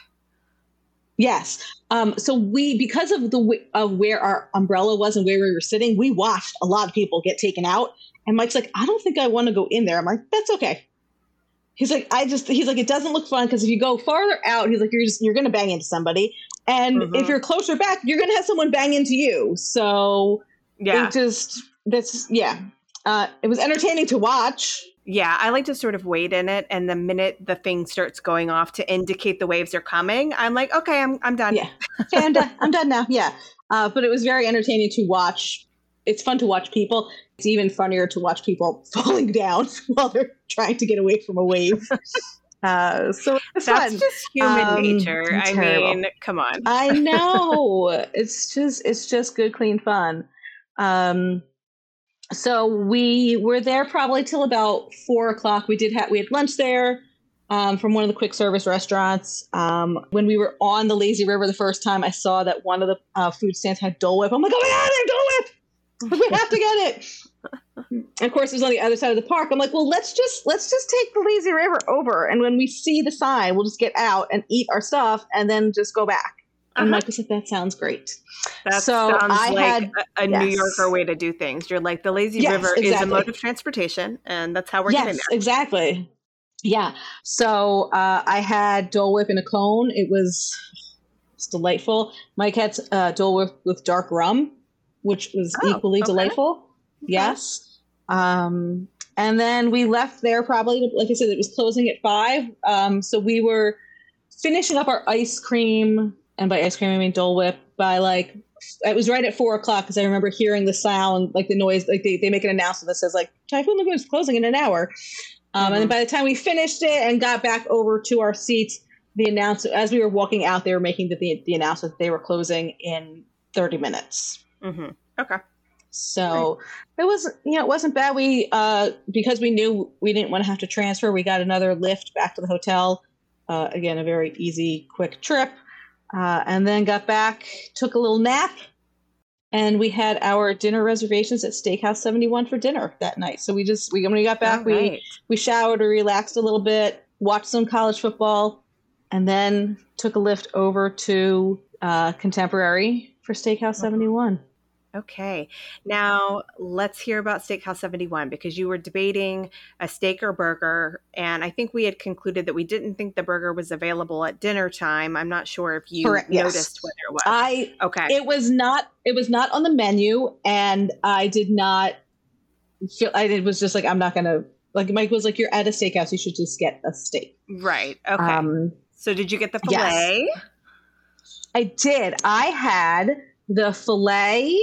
Speaker 2: Yes. Um, so we, because of the of where our umbrella was and where we were sitting, we watched a lot of people get taken out. And Mike's like, I don't think I want to go in there. I'm like, that's okay. He's like, I just, he's like, it doesn't look fun because if you go farther out, he's like, you're just, you're going to bang into somebody. And
Speaker 1: Mhm.
Speaker 2: if you're closer back, you're going to have someone bang into you. So
Speaker 1: Yeah.
Speaker 2: it just, that's, yeah. Uh, it was entertaining to watch.
Speaker 1: Yeah, I like to sort of wait in it, and the minute the thing starts going off to indicate the waves are coming, I'm like, okay, I'm I'm done.
Speaker 2: Yeah, okay, I'm done. I'm done now. Yeah, uh, but it was very entertaining to watch. It's fun to watch people. It's even funnier to watch people (laughs) falling down (laughs) while they're trying to get away from a wave. (laughs) Uh, so it's
Speaker 1: That's
Speaker 2: fun.
Speaker 1: just human
Speaker 2: Um,
Speaker 1: nature. I
Speaker 2: terrible.
Speaker 1: mean, come on.
Speaker 2: I know. it's just it's just good, clean fun. Um, so we were there probably till about four o'clock. We did have we had lunch there um, from one of the quick service restaurants. Um, when we were on the lazy river the first time, I saw that one of the uh, food stands had Dole Whip. I'm like, oh my god, they have Dole Whip! We have to get it. And of course, it was on the other side of the park. I'm like, well, let's just let's just take the lazy river over, and when we see the sign, we'll just get out and eat our stuff, and then just go back. And
Speaker 1: Uh-huh.
Speaker 2: Michael said, that sounds great.
Speaker 1: That
Speaker 2: so
Speaker 1: sounds
Speaker 2: I
Speaker 1: like
Speaker 2: had-
Speaker 1: a, a New. Yorker way to do things. You're like the lazy
Speaker 2: Yes,
Speaker 1: river is a mode of transportation, and that's how we're
Speaker 2: yes,
Speaker 1: getting there.
Speaker 2: exactly. Yeah. So uh, I had Dole Whip in a cone. It was it's delightful. Mike had uh, Dole Whip with dark rum, which was
Speaker 1: Oh,
Speaker 2: equally
Speaker 1: okay.
Speaker 2: delightful. Yes. Um, and then we left there probably, like I said, it was closing at five. Um, so we were finishing up our ice cream, and by ice cream I mean Dole Whip, by like it was right at four o'clock because I remember hearing the sound, like the noise, like they, they make an announcement that says like Typhoon Lagoon is closing in an hour. Um, And then by the time we finished it and got back over to our seats, the announcement as we were walking out, they were making the, the, the announcement that they were closing in thirty minutes.
Speaker 1: Hmm Okay.
Speaker 2: So it was, you know, it wasn't bad. We, uh, because we knew we didn't want to have to transfer, we got another Lyft back to the hotel. Uh, again, a very easy, quick trip. Uh, and then got back, took a little nap, and we had our dinner reservations at Steakhouse 71 for dinner that night. So we just, we, when we got back,
Speaker 1: All
Speaker 2: we,
Speaker 1: right.
Speaker 2: we showered, we relaxed a little bit, watched some college football, and then took a Lyft over to uh, Contemporary for Steakhouse 71.
Speaker 1: Okay. Now let's hear about Steakhouse 71 because you were debating a steak or burger. And I think we had concluded that we didn't think the burger was available at dinner time. I'm not sure if you
Speaker 2: Correct, yes.
Speaker 1: noticed whether it was.
Speaker 2: I
Speaker 1: okay.
Speaker 2: it was not it was not on the menu and i did not feel i it was just like i'm not gonna like mike was like you're at a steakhouse you should just get a steak
Speaker 1: right. Okay.
Speaker 2: um
Speaker 1: so did you get the
Speaker 2: fillet?
Speaker 1: yes.
Speaker 2: i did i had the filet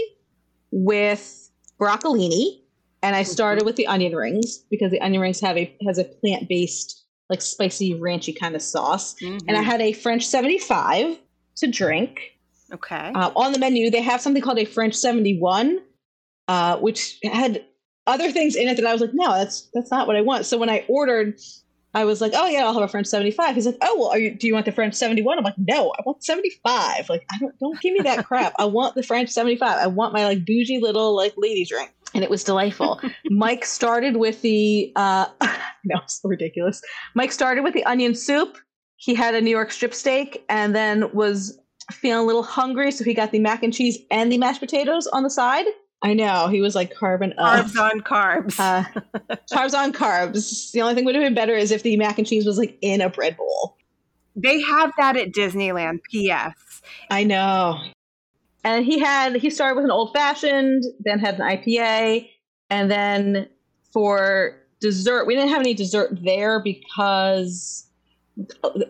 Speaker 2: with broccolini and i started with the onion rings because the onion rings have a has a plant-based like spicy ranchy kind of sauce and i
Speaker 1: Mhm.
Speaker 2: had a french 75 to drink
Speaker 1: okay.
Speaker 2: Uh, on the menu, they have something called a French 71, uh, which had other things in it that I was like, no, that's that's not what I want. So when I ordered, I was like, oh yeah, I'll have a French 75. He's like, oh well, are you, do you want the French 71? I'm like, no, I want 75. Like, I don't don't give me that crap. I want the French 75. I want my like bougie little like lady drink. And it was delightful. (laughs) Mike started with the uh (laughs) no, it's so ridiculous. Mike started with the onion soup. He had a New York strip steak and then was feeling a little hungry, so he got the mac and cheese and the mashed potatoes on the side. I know he was like carving up.
Speaker 1: Carbs on carbs.
Speaker 2: Uh, (laughs) carbs on carbs. The only thing would have been better is if the mac and cheese was like in a bread bowl.
Speaker 1: they have that at Disneyland. P.S.
Speaker 2: I know. And he had he started with an old fashioned, then had an IPA, and then for dessert, we didn't have any dessert there because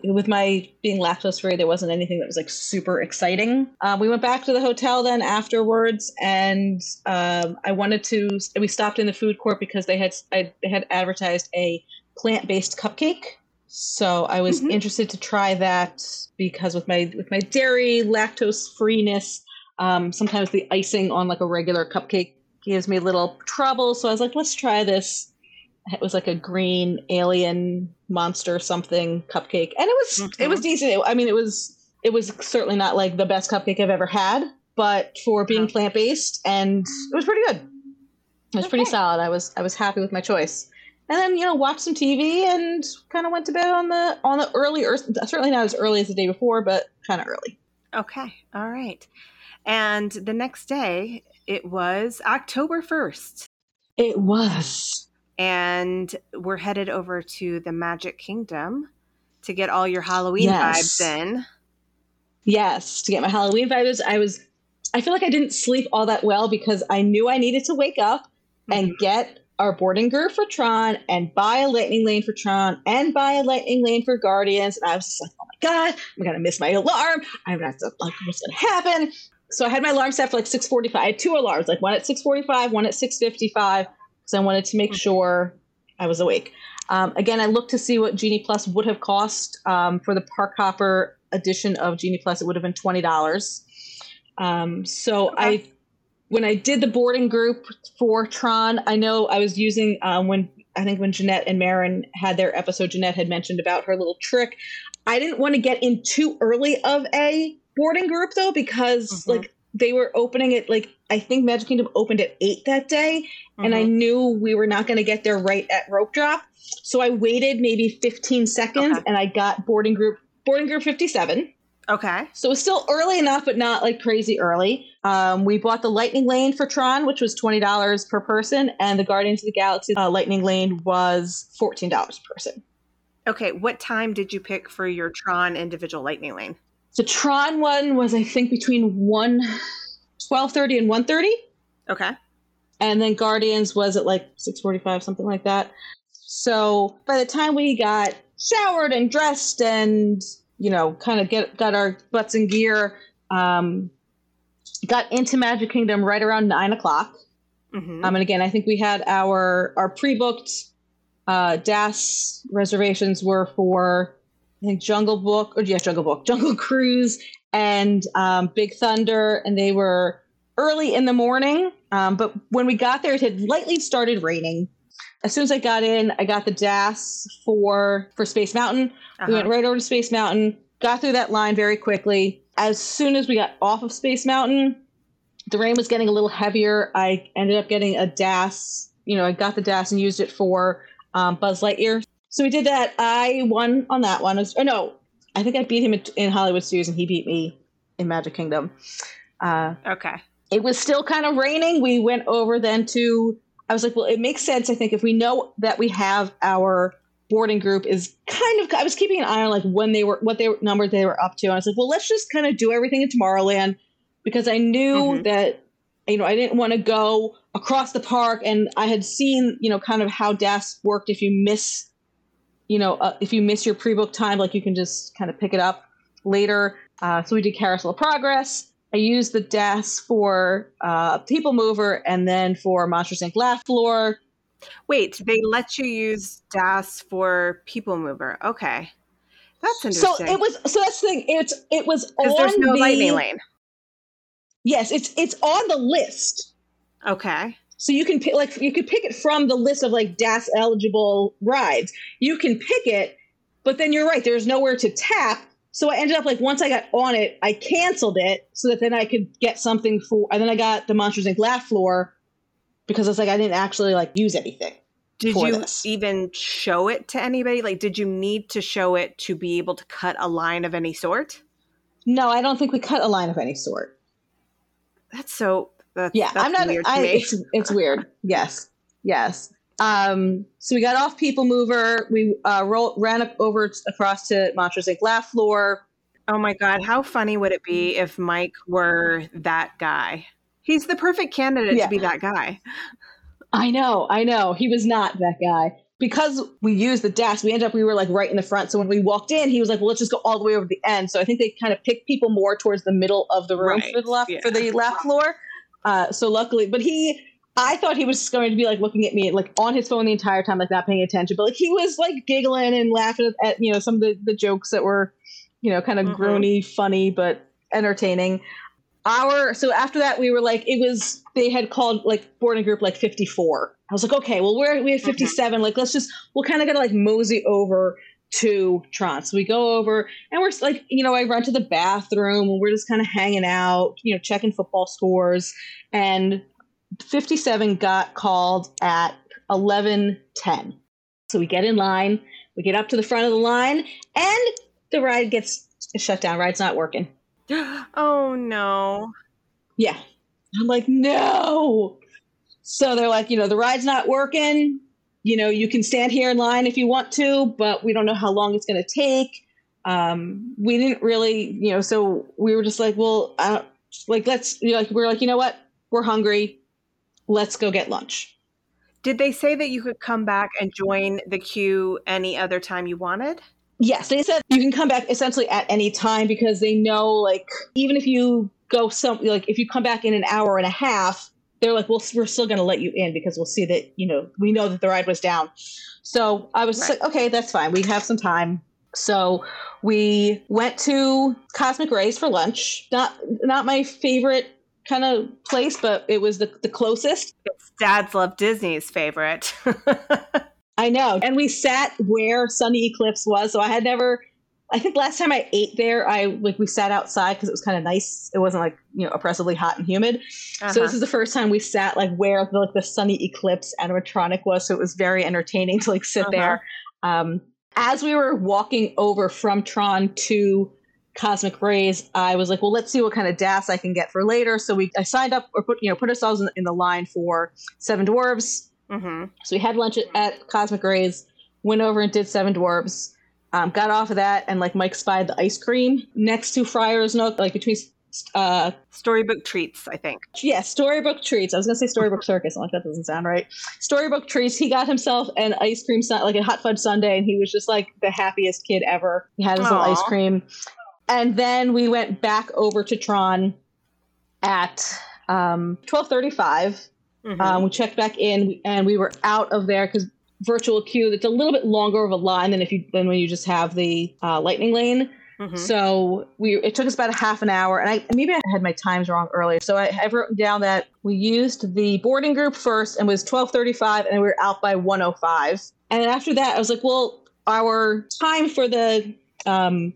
Speaker 2: with my being lactose free, there wasn't anything that was like super exciting. Um, we went back to the hotel then afterwards, and um, I wanted to. We stopped in the food court because they had I, they had advertised a plant based cupcake. So I was
Speaker 1: Mhm.
Speaker 2: interested to try that because with my with my dairy lactose freeness, um, sometimes the icing on like a regular cupcake gives me a little trouble. So I was like, let's try this. It was like a green alien monster something cupcake, and it was it was decent. I mean, it was it was certainly not like the best cupcake I've ever had, but for being
Speaker 1: Uh-huh.
Speaker 2: plant based, and it was pretty good. It was pretty solid. I was I was happy with my choice. And then you know watched some TV and kind of went to bed on the on the early or certainly not as early as the day before, but kind of early.
Speaker 1: Okay. All right. And the next day, it was October 1st.
Speaker 2: It was.
Speaker 1: And we're headed over to the Magic Kingdom to get all your Halloween
Speaker 2: Yes.
Speaker 1: vibes in.
Speaker 2: Yes, to get my Halloween vibes. I was I feel like I didn't sleep all that well because I knew I needed to wake up and mm-hmm. get our boarding group for Tron and buy a lightning lane for Tron and buy a lightning lane for Guardians. And I was just like, oh my God, I'm going to miss my alarm. I'm going to, like, what's going to happen? So I had my alarm set for like 645. I had two alarms, like one at 645, one at 655, because I wanted to make sure I was awake. Um, again, I looked to see what Genie Plus would have cost um, for the Park Hopper edition of Genie Plus. It would have been twenty dollars. Um, so okay. I, when I did the boarding group for Tron, I know I was using um, when I think when Jeanette and Marin had their episode, Jeanette had mentioned about her little trick. I didn't want to get in too early of a boarding group though, because mm-hmm. like they were opening it like I think Magic Kingdom opened at eight that day, mm-hmm. and I mm-hmm. knew we were not going to get there right at rope drop. So I waited maybe 15 seconds, okay. and I got boarding group boarding group 57.
Speaker 1: Okay.
Speaker 2: So it was still early enough, but not like crazy early. Um, we bought the Lightning Lane for Tron, which was twenty dollars per person, and the Guardians of the Galaxy uh, Lightning Lane was fourteen dollars per person.
Speaker 1: Okay, what time did you pick for your Tron individual Lightning Lane?
Speaker 2: The Tron one was, I think, between 1, 12.30 and 1.30.
Speaker 1: Okay.
Speaker 2: And then Guardians was at like 6.45, something like that. So by the time we got showered and dressed and, you know, kind of get got our butts in gear, um, got into Magic Kingdom right around 9 o'clock. Mm-hmm. Um, and again, I think we had our, our pre-booked uh, DAS reservations were for I think Jungle Book, or yes, Jungle Book, Jungle Cruise, and um, Big Thunder, and they were early in the morning. Um, but when we got there, it had lightly started raining. As soon as I got in, I got the DAS for for Space Mountain. Uh-huh. We went right over to Space Mountain, got through that line very quickly. As soon as we got off of Space Mountain, the rain was getting a little heavier. I ended up getting a DAS. You know, I got the DAS and used it for um, Buzz Lightyear. So we did that. I won on that one. Was, no, I think I beat him in Hollywood Studios, and he beat me in Magic Kingdom.
Speaker 1: Uh, okay.
Speaker 2: It was still kind of raining. We went over then to. I was like, well, it makes sense. I think if we know that we have our boarding group is kind of. I was keeping an eye on like when they were, what they number they were up to. And I was like, well, let's just kind of do everything in Tomorrowland because I knew mm-hmm. that you know I didn't want to go across the park, and I had seen you know kind of how DAS worked if you miss you know, uh, if you miss your pre-book time, like you can just kind of pick it up later. Uh, so we did Carousel of Progress. I used the DAS for uh, People Mover and then for Monsters Inc. Laugh Floor.
Speaker 1: Wait, they let you use DAS for People Mover. Okay. That's interesting.
Speaker 2: So it was so that's the thing. It's it was on
Speaker 1: there's no
Speaker 2: the,
Speaker 1: lightning lane.
Speaker 2: Yes, it's it's on the list.
Speaker 1: Okay.
Speaker 2: So you can pick like you could pick it from the list of like DAS eligible rides. You can pick it, but then you're right, there's nowhere to tap. So I ended up like once I got on it, I canceled it so that then I could get something for and then I got the Monsters Inc. Laugh Floor because it's like I didn't actually like use anything.
Speaker 1: Did you this. even show it to anybody? Like did you need to show it to be able to cut a line of any sort?
Speaker 2: No, I don't think we cut a line of any sort.
Speaker 1: That's so
Speaker 2: that's, yeah, that's I'm not. I, it's, it's weird. Yes, yes. Um, so we got off People Mover. We uh, roll, ran up over across to Monsters Inc. Laugh Floor.
Speaker 1: Oh my God, how funny would it be if Mike were that guy? He's the perfect candidate yeah. to be that guy.
Speaker 2: I know, I know. He was not that guy. Because we used the DAS, we ended up, we were like right in the front. So when we walked in, he was like, well, let's just go all the way over the end. So I think they kind of picked people more towards the middle of the room right. for the left, yeah. for the laugh floor. Uh, so luckily, but he, I thought he was going to be like looking at me like on his phone the entire time, like not paying attention. But like he was like giggling and laughing at, at you know some of the, the jokes that were, you know, kind of mm-hmm. groany, funny but entertaining. Our so after that we were like it was they had called like boarding group like fifty four. I was like okay, well we're we have fifty seven. Mm-hmm. Like let's just we'll kind of gotta like mosey over to Tron. So we go over and we're like, you know, I run to the bathroom and we're just kind of hanging out, you know, checking football scores. And 57 got called at 11:10. So we get in line, we get up to the front of the line, and the ride gets shut down. Ride's not working. (gasps)
Speaker 1: Oh no.
Speaker 2: Yeah. I'm like, no. So they're like, you know, the ride's not working you know, you can stand here in line if you want to, but we don't know how long it's going to take. Um, we didn't really, you know, so we were just like, well, uh, like let's, you know, like we're like, you know what, we're hungry, let's go get lunch.
Speaker 1: Did they say that you could come back and join the queue any other time you wanted?
Speaker 2: Yes, they said you can come back essentially at any time because they know, like, even if you go some, like, if you come back in an hour and a half, they're like, well, we're still going to let you in because we'll see that, you know, we know that the ride was down. So I was right. like, okay, that's fine. We have some time. So we went to Cosmic Rays for lunch. Not not my favorite kind of place, but it was the, the closest.
Speaker 1: It's Dads Love Disney's favorite. (laughs)
Speaker 2: I know. And we sat where Sonny Eclipse was. So I had never I think last time I ate there, I like we sat outside because it was kind of nice. It wasn't like you know oppressively hot and humid. Uh-huh. So this is the first time we sat like where the, like the Sonny Eclipse animatronic was. So it was very entertaining to like sit uh-huh. there. Um, as we were walking over from Tron to Cosmic Rays, I was like, well, let's see what kind of DAS I can get for later. So we I signed up or put you know put ourselves in, in the line for Seven Dwarves. Mm-hmm. So we had lunch at, at, Cosmic Rays, went over and did Seven Dwarves. Um, got off of that and like Mike spied the ice cream next to Friar's Nook, like between uh
Speaker 1: storybook treats i think.
Speaker 2: yeah storybook treats. I was gonna say storybook circus. I'm like that doesn't sound right. Storybook treats. He got himself an ice cream like a hot fudge sundae and he was just like the happiest kid ever. He had his little ice cream. And then we went back over to tron at um 1235 mm-hmm. um, we checked back in and we were out of there because virtual queue that's a little bit longer of a line than if you than when you just have the uh, lightning lane. Mm-hmm. So we it took us about a half an hour, and I maybe I had my times wrong earlier. So I have written down that we used the boarding group first, and was twelve thirty five, and we were out by one oh five. And then after that, I was like, well, our time for the um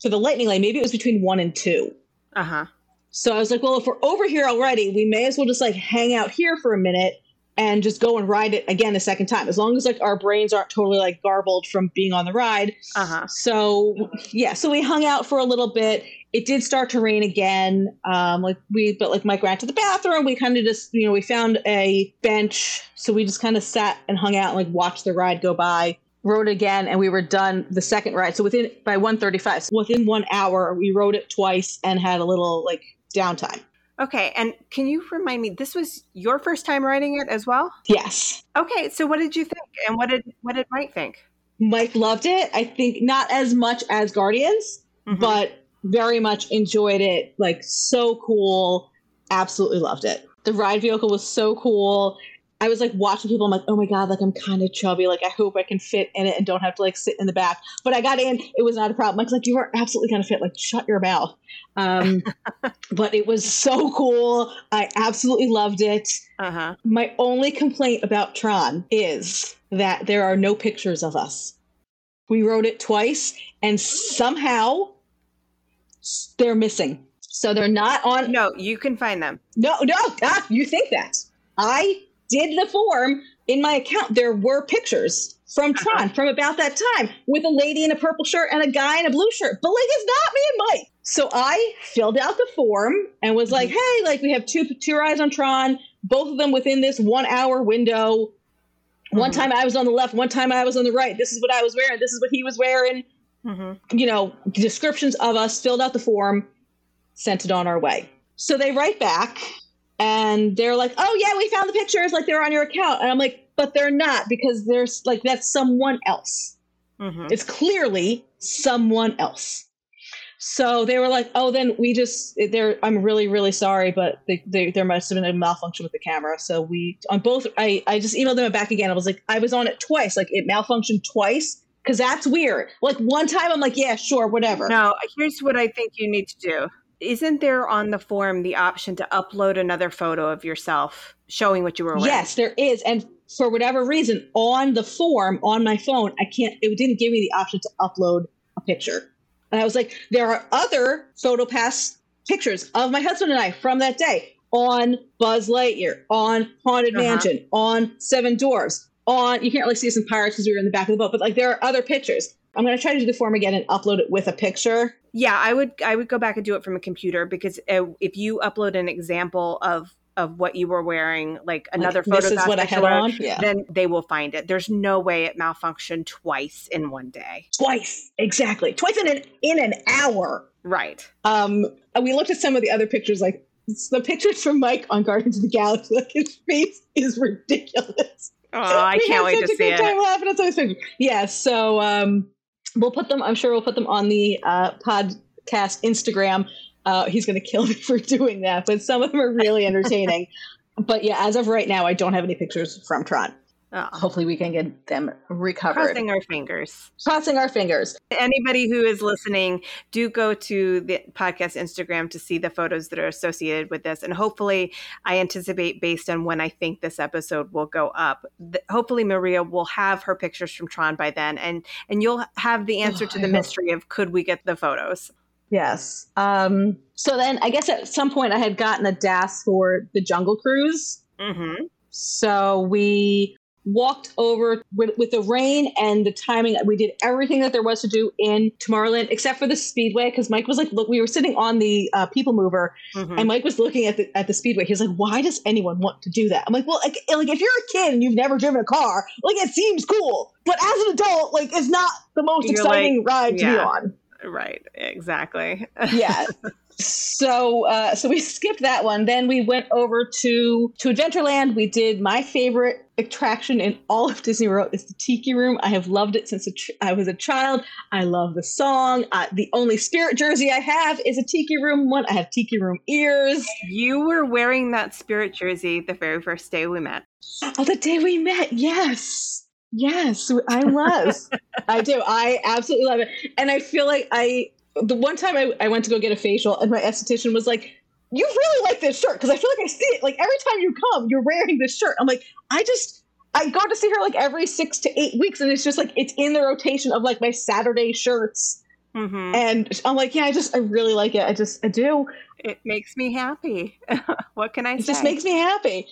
Speaker 2: for the lightning lane maybe it was between one and two.
Speaker 1: Uh huh.
Speaker 2: So I was like, well, if we're over here already, we may as well just like hang out here for a minute and just go and ride it again a second time. As long as like our brains aren't totally like garbled from being on the ride.
Speaker 1: Uh-huh.
Speaker 2: so yeah so we hung out for a little bit. It did start to rain again um like we but like mike ran to the bathroom. We kind of just you know we found a bench so we just kind of sat and hung out and like watched the ride go by. Rode again and we were done the second ride. So within by 135 so within one hour we rode it twice and had a little like downtime
Speaker 1: Okay, and can you remind me? This was your first time writing it as well.
Speaker 2: Yes.
Speaker 1: Okay, so what did you think, and what did what did Mike think?
Speaker 2: Mike loved it. I think not as much as Guardians, mm-hmm. but very much enjoyed it. Like so cool. Absolutely loved it. The ride vehicle was so cool. I was like watching people. I'm like, oh my god, like I'm kind of chubby. Like I hope I can fit in it and don't have to like sit in the back. But I got in. It was not a problem. Mike's like, you are absolutely gonna fit. Like shut your mouth. Um, (laughs) but it was so cool. I absolutely loved it.
Speaker 1: Uh-huh.
Speaker 2: My only complaint about Tron is that there are no pictures of us. We wrote it twice, and somehow they're missing. So they're not on.
Speaker 1: No, you can find them.
Speaker 2: No, no, ah, you think that? I did the form in my account, there were pictures from uh-huh. Tron from about that time with a lady in a purple shirt and a guy in a blue shirt. But like, it's not me and Mike. So I filled out the form and was like, mm-hmm. "Hey, like we have two two rides on Tron, both of them within this one hour window. Mm-hmm. One time I was on the left, one time I was on the right. This is what I was wearing. This is what he was wearing. Mm-hmm. You know, descriptions of us. Filled out the form, sent it on our way. So they write back and they're like, "Oh yeah, we found the pictures. Like they're on your account." And I'm like, "But they're not because there's like that's someone else. Mm-hmm. It's clearly someone else." So they were like, "Oh, then we just there. I'm really, really sorry, but they, they, there must have been a malfunction with the camera. So we on both. I I just emailed them back again. I was like, I was on it twice. Like it malfunctioned twice." Because that's weird. Like one time, I'm like, yeah, sure, whatever.
Speaker 1: No, here's what I think you need to do isn't there on the form the option to upload another photo of yourself showing what you were wearing?
Speaker 2: Yes, there is. And for whatever reason, on the form on my phone, I can't, it didn't give me the option to upload a picture. And I was like, there are other PhotoPass pictures of my husband and I from that day on Buzz Lightyear, on Haunted uh-huh. Mansion, on Seven Dwarfs, on, you can't really see us in Pirates because we were in the back of the boat, but like there are other pictures. I'm going to try to do the form again and upload it with a picture.
Speaker 1: Yeah, I would I would go back and do it from a computer because uh, if you upload an example of of what you were wearing, like another like, photo,
Speaker 2: this is what I had on.
Speaker 1: Yeah. Then they will find it. There's no way it malfunctioned twice in one day.
Speaker 2: Twice, exactly, twice in an in an hour.
Speaker 1: Right.
Speaker 2: Um, we looked at some of the other pictures, like the pictures from Mike on Guardians of the Galaxy. Like his face is ridiculous.
Speaker 1: Oh, I can't wait to see it. Time laughing at those
Speaker 2: pictures. Yeah, so um, we'll put them. I'm sure we'll put them on the uh, podcast Instagram. Uh, he's going to kill me (laughs) for doing that, but some of them are really entertaining. (laughs) but yeah, as of right now, I don't have any pictures from Tron. Oh. Hopefully, we can get them recovered.
Speaker 1: Crossing our fingers.
Speaker 2: Crossing our fingers.
Speaker 1: Anybody who is listening, do go to the podcast Instagram to see the photos that are associated with this. And hopefully, I anticipate based on when I think this episode will go up. Th- hopefully, Maria will have her pictures from Tron by then, and and you'll have the answer oh, to the mystery of could we get the photos.
Speaker 2: Yes. Um, so then, I guess at some point, I had gotten a DAS for the Jungle Cruise. Mm-hmm. So we walked over with, with, the rain and the timing. We did everything that there was to do in Tomorrowland, except for the Speedway, because Mike was like, "Look, we were sitting on the uh, People Mover, mm-hmm. and Mike was looking at the at the Speedway. He's like, "Why does anyone want to do that?" I'm like, "Well, like, like if you're a kid and you've never driven a car, like it seems cool, but as an adult, like it's not the most you're exciting like, ride yeah. to be on."
Speaker 1: Right, exactly. (laughs)
Speaker 2: yeah. So uh, so we (laughs) skipped that one. Then we went over to to Adventureland. We did my favorite attraction in all of Disney World is the Tiki Room. I have loved it since I was a child. I love the song. Uh, the only Spirit jersey I have is a Tiki Room one. I have Tiki Room ears.
Speaker 1: You were wearing that Spirit jersey the very first day we met.
Speaker 2: Oh, the day we met. Yes. Yes, I was. (laughs) I do. I absolutely love it. And I feel like I, the one time I, I went to go get a facial and my esthetician was like, you really like this shirt because I feel like I see it. Like every time you come, you're wearing this shirt. I'm like, I just, I go to see her like every six to eight weeks and it's just like, it's in the rotation of like my Saturday shirts. Mm-hmm. And I'm like, yeah, I just, I really like it. I just, I do.
Speaker 1: It makes me happy. (laughs) what can I
Speaker 2: it
Speaker 1: say?
Speaker 2: It just makes me happy.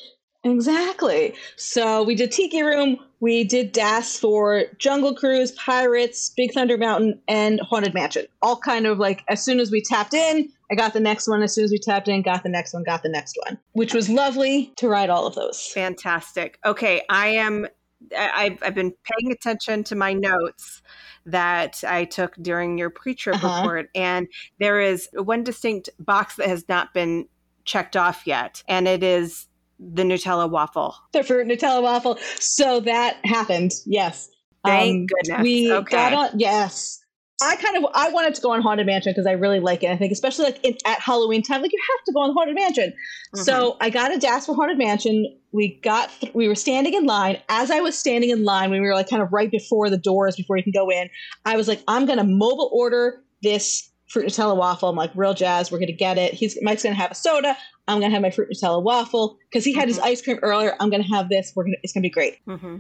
Speaker 2: Exactly. So we did Tiki Room, we did DAS for Jungle Cruise, Pirates, Big Thunder Mountain, and Haunted Mansion. All kind of like as soon as we tapped in, I got the next one. As soon as we tapped in, got the next one, got the next one, which was lovely to ride all of those.
Speaker 1: Fantastic. Okay, I am. I've, I've been paying attention to my notes that I took during your pre-trip uh-huh. report, and there is one distinct box that has not been checked off yet, and it is the Nutella waffle.
Speaker 2: The fruit Nutella waffle. So that happened. Yes.
Speaker 1: Thank um, goodness. We okay. got
Speaker 2: on. Yes. I kind of I wanted to go on Haunted Mansion because I really like it. I think especially like in, at Halloween time, like you have to go on Haunted Mansion. Mm-hmm. So I got a DAS for Haunted Mansion. We got th- we were standing in line. As I was standing in line, when we were like kind of right before the doors before you can go in, I was like, I'm gonna mobile order this fruit Nutella waffle. I'm like, real jazz. We're gonna get it. He's Mike's gonna have a soda. I'm gonna have my fruit Nutella waffle because he had mm-hmm. his ice cream earlier. I'm gonna have this. We're gonna it's gonna be great. Mm-hmm.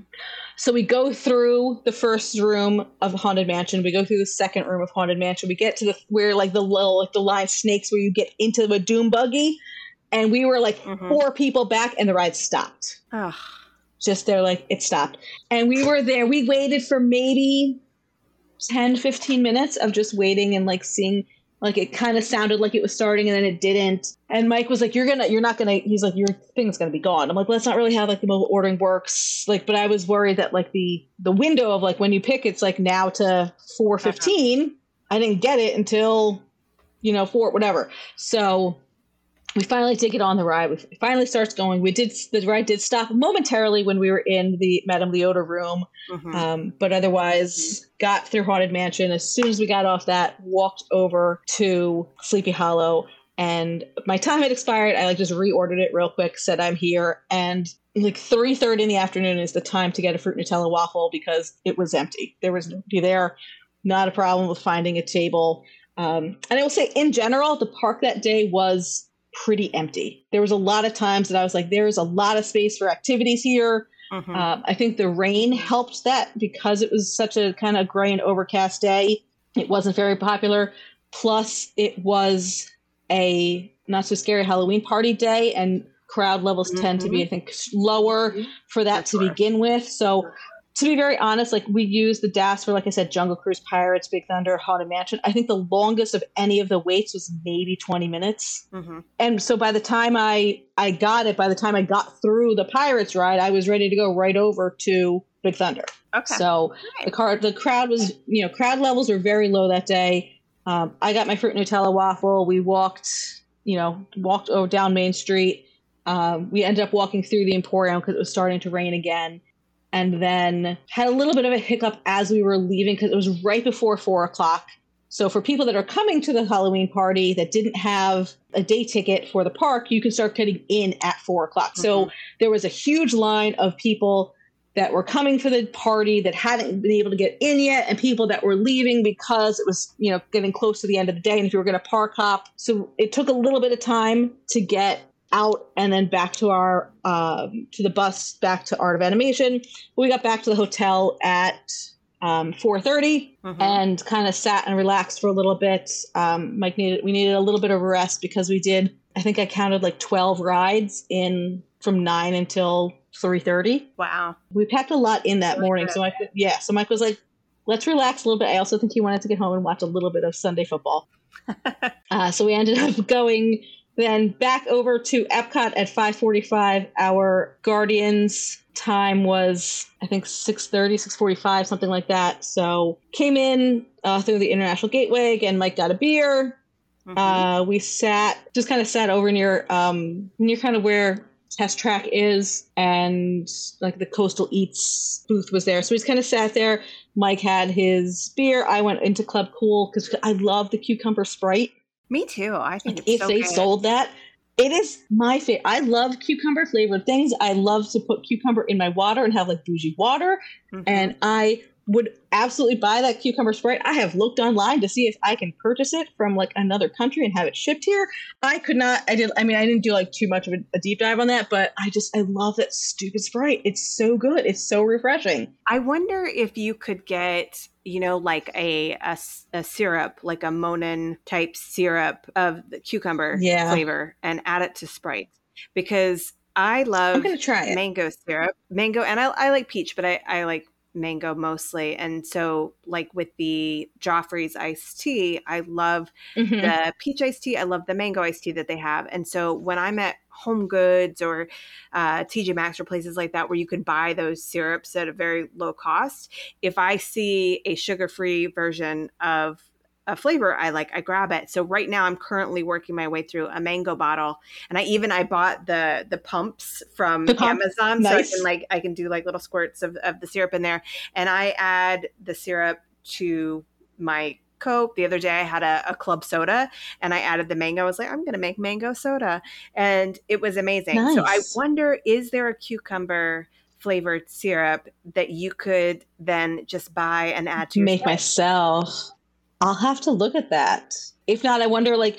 Speaker 2: So we go through the first room of Haunted Mansion. We go through the second room of Haunted Mansion. We get to the where like the little like the live snakes where you get into the doom buggy, and we were like mm-hmm. four people back, and the ride stopped. Ugh. Just there, like it stopped, and we were there. We waited for maybe 10 15 minutes of just waiting and like seeing like it kind of sounded like it was starting and then it didn't. And mike was like you're gonna you're not gonna he's like your thing's gonna be gone. I'm like that's not really how like the mobile ordering works. Like but i was worried that like the the window of like when you pick it's like now to 415 uh-huh. i didn't get it until you know four whatever. So we finally did get on the ride. We finally starts going. We did the ride did stop momentarily when we were in the Madame Leota room, mm-hmm. um, but otherwise got through Haunted Mansion. As soon as we got off that, walked over to Sleepy Hollow, and my time had expired. I like just reordered it real quick. Said I'm here, and like three thirty in the afternoon is the time to get a fruit Nutella waffle because it was empty. There was nobody there. Not a problem with finding a table. Um, and I will say, in general, the park that day was pretty empty. There was a lot of times that I was like, there's a lot of space for activities here. Mm-hmm. Uh, I think the rain helped that because it was such a kind of gray and overcast day. It wasn't very popular. Plus, it was a not so scary Halloween party day, and crowd levels mm-hmm. tend to be, mm-hmm. I think, lower mm-hmm. for that That's to begin with. So to be very honest, like we used the DAS for, like I said, Jungle Cruise, Pirates, Big Thunder, Haunted Mansion. I think the longest of any of the waits was maybe 20 minutes. Mm-hmm. And so by the time I I got it, by the time I got through the Pirates ride, I was ready to go right over to Big Thunder. Okay. So right. the car, the crowd was, you know, crowd levels were very low that day. Um, I got my fruit Nutella waffle. We walked, you know, walked over down Main Street. Um, we ended up walking through the Emporium because it was starting to rain again and then had a little bit of a hiccup as we were leaving because it was right before four o'clock. So for people that are coming to the Halloween party that didn't have a day ticket for the park, you can start getting in at four o'clock. Mm-hmm. So there was a huge line of people that were coming for the party that hadn't been able to get in yet and people that were leaving because it was you know getting close to the end of the day and if you were going to park hop so it took a little bit of time to get out and then back to our um, to the bus back to art of animation. We got back to the hotel at um, 4.30 mm-hmm. and kind of sat and relaxed for a little bit. Um, mike needed we needed a little bit of rest because we did i think i counted like 12 rides in from 9 until 3.30
Speaker 1: wow.
Speaker 2: We packed a lot in that morning so i yeah so mike was like let's relax a little bit. I also think he wanted to get home and watch a little bit of sunday football. (laughs) Uh, so we ended up (laughs) going then back over to epcot at 5.45 our guardians time was i think 6.30 6.45 something like that. So came in uh, through the international gateway. Again mike got a beer. Mm-hmm. uh, we sat just kind of sat over near um, near kind of where test track is and like the coastal eats booth was there. So we just kind of sat there. Mike had his beer. I went into club cool because i love the cucumber sprite
Speaker 1: me too i think
Speaker 2: like if
Speaker 1: so
Speaker 2: they
Speaker 1: good.
Speaker 2: sold that it is my favorite i love cucumber flavored things i love to put cucumber in my water and have like bougie water mm-hmm. and i would absolutely buy that cucumber sprite. I have looked online to see if I can purchase it from like another country and have it shipped here. I could not. I did. I mean, I didn't do like too much of a, a, deep dive on that, but I just I love that stupid sprite. It's so good. It's so refreshing.
Speaker 1: I wonder if you could get you know like a a, a syrup like a Monin type syrup of the cucumber yeah. flavor and add it to Sprite because I love
Speaker 2: I'm gonna try it.
Speaker 1: mango syrup, mango, and I, I like peach, but I, I like mango mostly. And so, like with the Joffrey's iced tea, I love mm-hmm. the peach iced tea. I love the mango iced tea that they have. And so, when I'm at Home Goods or uh, TJ Maxx or places like that where you can buy those syrups at a very low cost, if I see a sugar free version of a flavor I like, I grab it. So right now I'm currently working my way through a mango bottle. And I even I bought the the pumps from the pump. Amazon. Nice. So I can like I can do like little squirts of, of the syrup in there. And I add the syrup to my Coke. The other day I had a, a, club soda and I added the mango. I was like, I'm gonna make mango soda. And it was amazing. Nice. So I wonder, is there a cucumber flavored syrup that you could then just buy and add to
Speaker 2: make myself I'll have to look at that. If not, I wonder like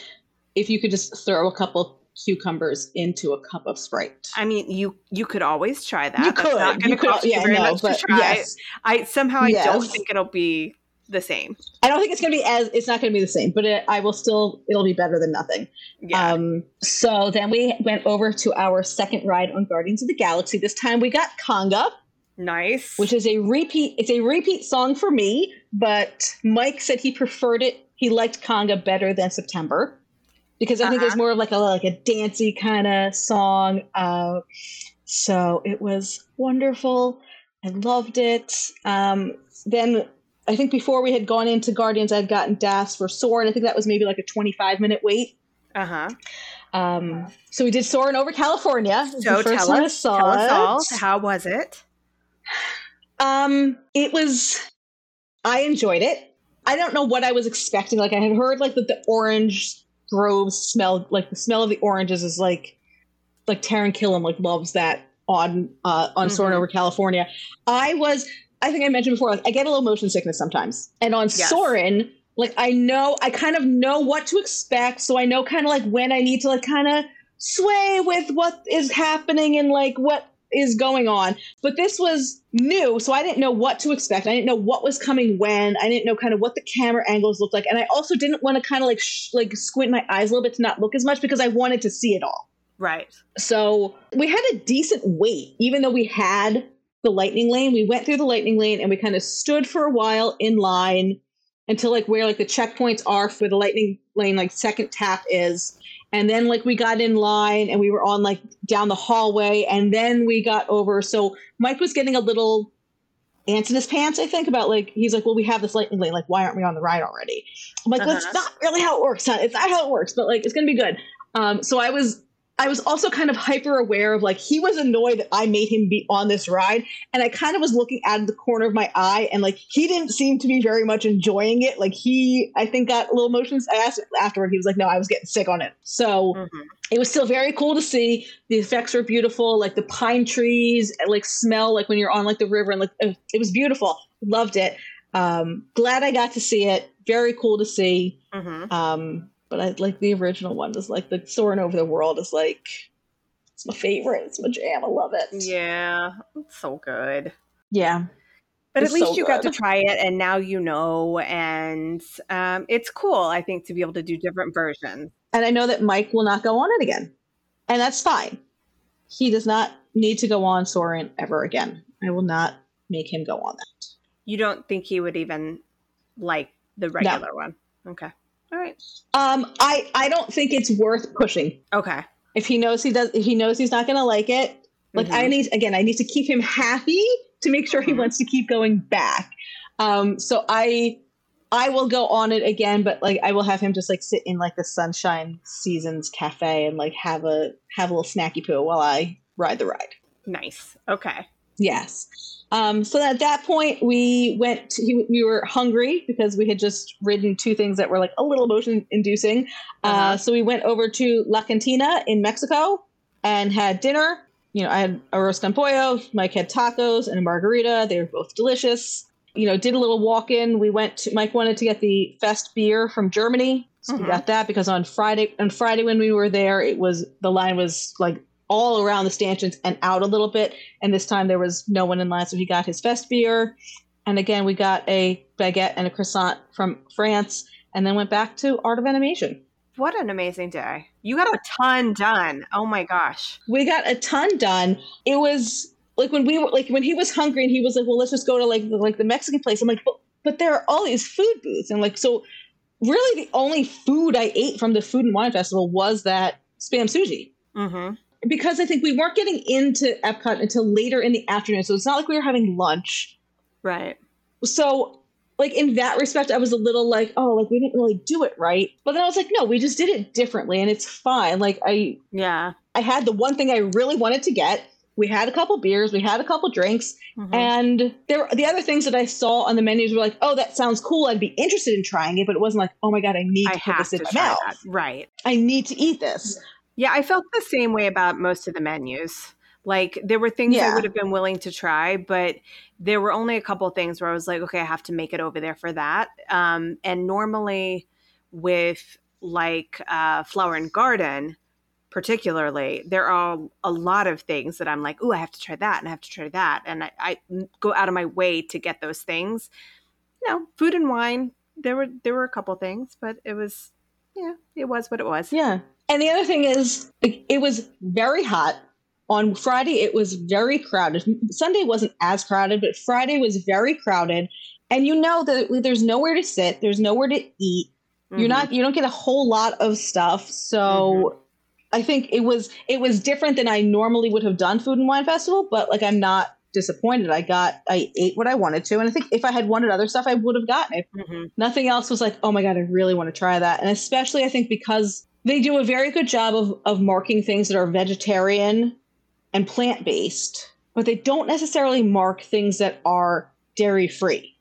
Speaker 2: if you could just throw a couple cucumbers into a cup of Sprite.
Speaker 1: I mean, you you could always try that.
Speaker 2: You That's could.
Speaker 1: not
Speaker 2: going to
Speaker 1: cost
Speaker 2: yeah,
Speaker 1: you very
Speaker 2: no,
Speaker 1: much to try. Yes. I somehow I yes. don't think it'll be the same.
Speaker 2: I don't think it's going to be as it's not going to be the same, but it, I will still it'll be better than nothing. Yeah. Um, so then we went over to our second ride on Guardians of the Galaxy. This time we got Conga.
Speaker 1: Nice.
Speaker 2: Which is a repeat. It's a repeat song for me, but Mike said he preferred it. He liked Conga better than September because I uh-huh. think it's more of like a like a dancey kind of song. Uh, so it was wonderful. I loved it. Um, then I think before we had gone into Guardians, I'd gotten DAS for Soarin'. I think that was maybe like a 25 minute wait.
Speaker 1: Uh huh.
Speaker 2: Um, so we did Soarin' over California.
Speaker 1: So tell us, tell us all. How was it?
Speaker 2: Um, it was. I enjoyed it. I don't know what I was expecting. Like I had heard like that the orange groves smell like the smell of the oranges is like like Taran Killam like loves that on uh on mm-hmm. Soarin' over California. I was I think I mentioned before, like I get a little motion sickness sometimes. And on yes. Soarin', like I know I kind of know what to expect. So I know kind of like when I need to like kind of sway with what is happening and like what is going on. But this was new, so I didn't know what to expect. I didn't know what was coming when. I didn't know kind of what the camera angles looked like, and I also didn't want to kind of like sh- like squint my eyes a little bit to not look as much because I wanted to see it all.
Speaker 1: Right.
Speaker 2: So we had a decent wait, even though we had the lightning lane. We went through the lightning lane and we kind of stood for a while in line until like where like the checkpoints are for the lightning lane, like second tap is and then like we got in line and we were on like down the hallway and then we got over so mike was getting a little ants in his pants i think about like he's like well we have this lightning lane like why aren't we on the ride already i'm like uh-huh. that's not really how it works huh? it's not how it works but like it's gonna be good um, so i was I was also kind of hyper aware of like he was annoyed that I made him be on this ride, and I kind of was looking out of the corner of my eye, and like he didn't seem to be very much enjoying it. Like he, I think, got a little emotions. I asked afterward, he was like, "No, I was getting sick on it." So mm-hmm. it was still very cool to see. The effects were beautiful, like the pine trees, like smell like when you're on like the river, and like it was beautiful. Loved it. Um, glad I got to see it. Very cool to see. Mm-hmm. Um, but I like the original one is like the Soarin' over the world is like it's my favorite. It's my jam. I love it.
Speaker 1: Yeah, it's so good.
Speaker 2: Yeah.
Speaker 1: But it's at least so you good. got to try it and now you know and um, it's cool I think to be able to do different versions.
Speaker 2: And I know that Mike will not go on it again. And that's fine. He does not need to go on Soarin' ever again. I will not make him go on that.
Speaker 1: You don't think he would even like the regular no. one? Okay. All right.
Speaker 2: Um, I I don't think it's worth pushing.
Speaker 1: Okay.
Speaker 2: If he knows he does, if he knows he's not going to like it. Like mm-hmm. I need again, I need to keep him happy to make sure mm-hmm. he wants to keep going back. Um, so I I will go on it again, but like I will have him just like sit in like the Sunshine Seasons cafe and like have a have a little snacky poo while I ride the ride.
Speaker 1: Nice. Okay.
Speaker 2: Yes. Um, so at that point, we went. To, we were hungry because we had just ridden two things that were like a little motion inducing. Uh, uh-huh. Uh, so we went over to La Cantina in Mexico and had dinner. You know, I had arroz con pollo. Mike had tacos and a margarita. They were both delicious. You know, did a little walk in. We went. To, Mike wanted to get the Fest beer from Germany. So we mm-hmm. got that because on Friday on Friday when we were there, it was the line was like all around the stanchions and out a little bit. And this time there was no one in line, so he got his fest beer. And again, we got a baguette and a croissant from France, and then went back to Art of Animation.
Speaker 1: What an amazing day! You got a ton done. Oh my gosh,
Speaker 2: we got a ton done. It was like when we were like when he was hungry and he was like, "Well, let's just go to like the, like the Mexican place." I'm like, but, but there are all these food booths, and like so. Really, the only food I ate from the Food and Wine Festival was that spam sushi. Mm-hmm because I think we weren't getting into Epcot until later in the afternoon. So it's not like we were having lunch.
Speaker 1: Right.
Speaker 2: So like in that respect, I was a little like, oh, like we didn't really do it right. But then I was like, no, we just did it differently and it's fine. Like I
Speaker 1: Yeah.
Speaker 2: I had the one thing I really wanted to get. We had a couple beers, we had a couple drinks, mm-hmm. and there the other things that I saw on the menus were like, oh, that sounds cool. I'd be interested in trying it, but it wasn't like, oh my god, I need to I put this in my mouth. That.
Speaker 1: Right.
Speaker 2: I need to eat this.
Speaker 1: Yeah, I felt the same way about most of the menus. Like there were things yeah. I would have been willing to try, but there were only a couple things where I was like, okay, I have to make it over there for that. Um, and normally with like uh, Flower and Garden, particularly, there are a lot of things that I'm like, oh, I have to try that and I have to try that. And I, I go out of my way to get those things. You know, food and wine, there were there were a couple things, but it was yeah, it was what it was.
Speaker 2: Yeah. And the other thing is, it was very hot. On Friday, it was very crowded. Sunday wasn't as crowded, but Friday was very crowded. And you know that there's nowhere to sit, there's nowhere to eat. Mm-hmm. You're not, you don't get a whole lot of stuff. So mm-hmm. I think it was, it was different than I normally would have done Food and Wine Festival, but like I'm not disappointed. I got, I ate what I wanted to. And I think if I had wanted other stuff, I would have gotten it. Mm-hmm. Nothing else was like, oh my God, I really want to try that. And especially, I think because they do a very good job of, of marking things that are vegetarian and plant based, but they don't necessarily mark things that are dairy free.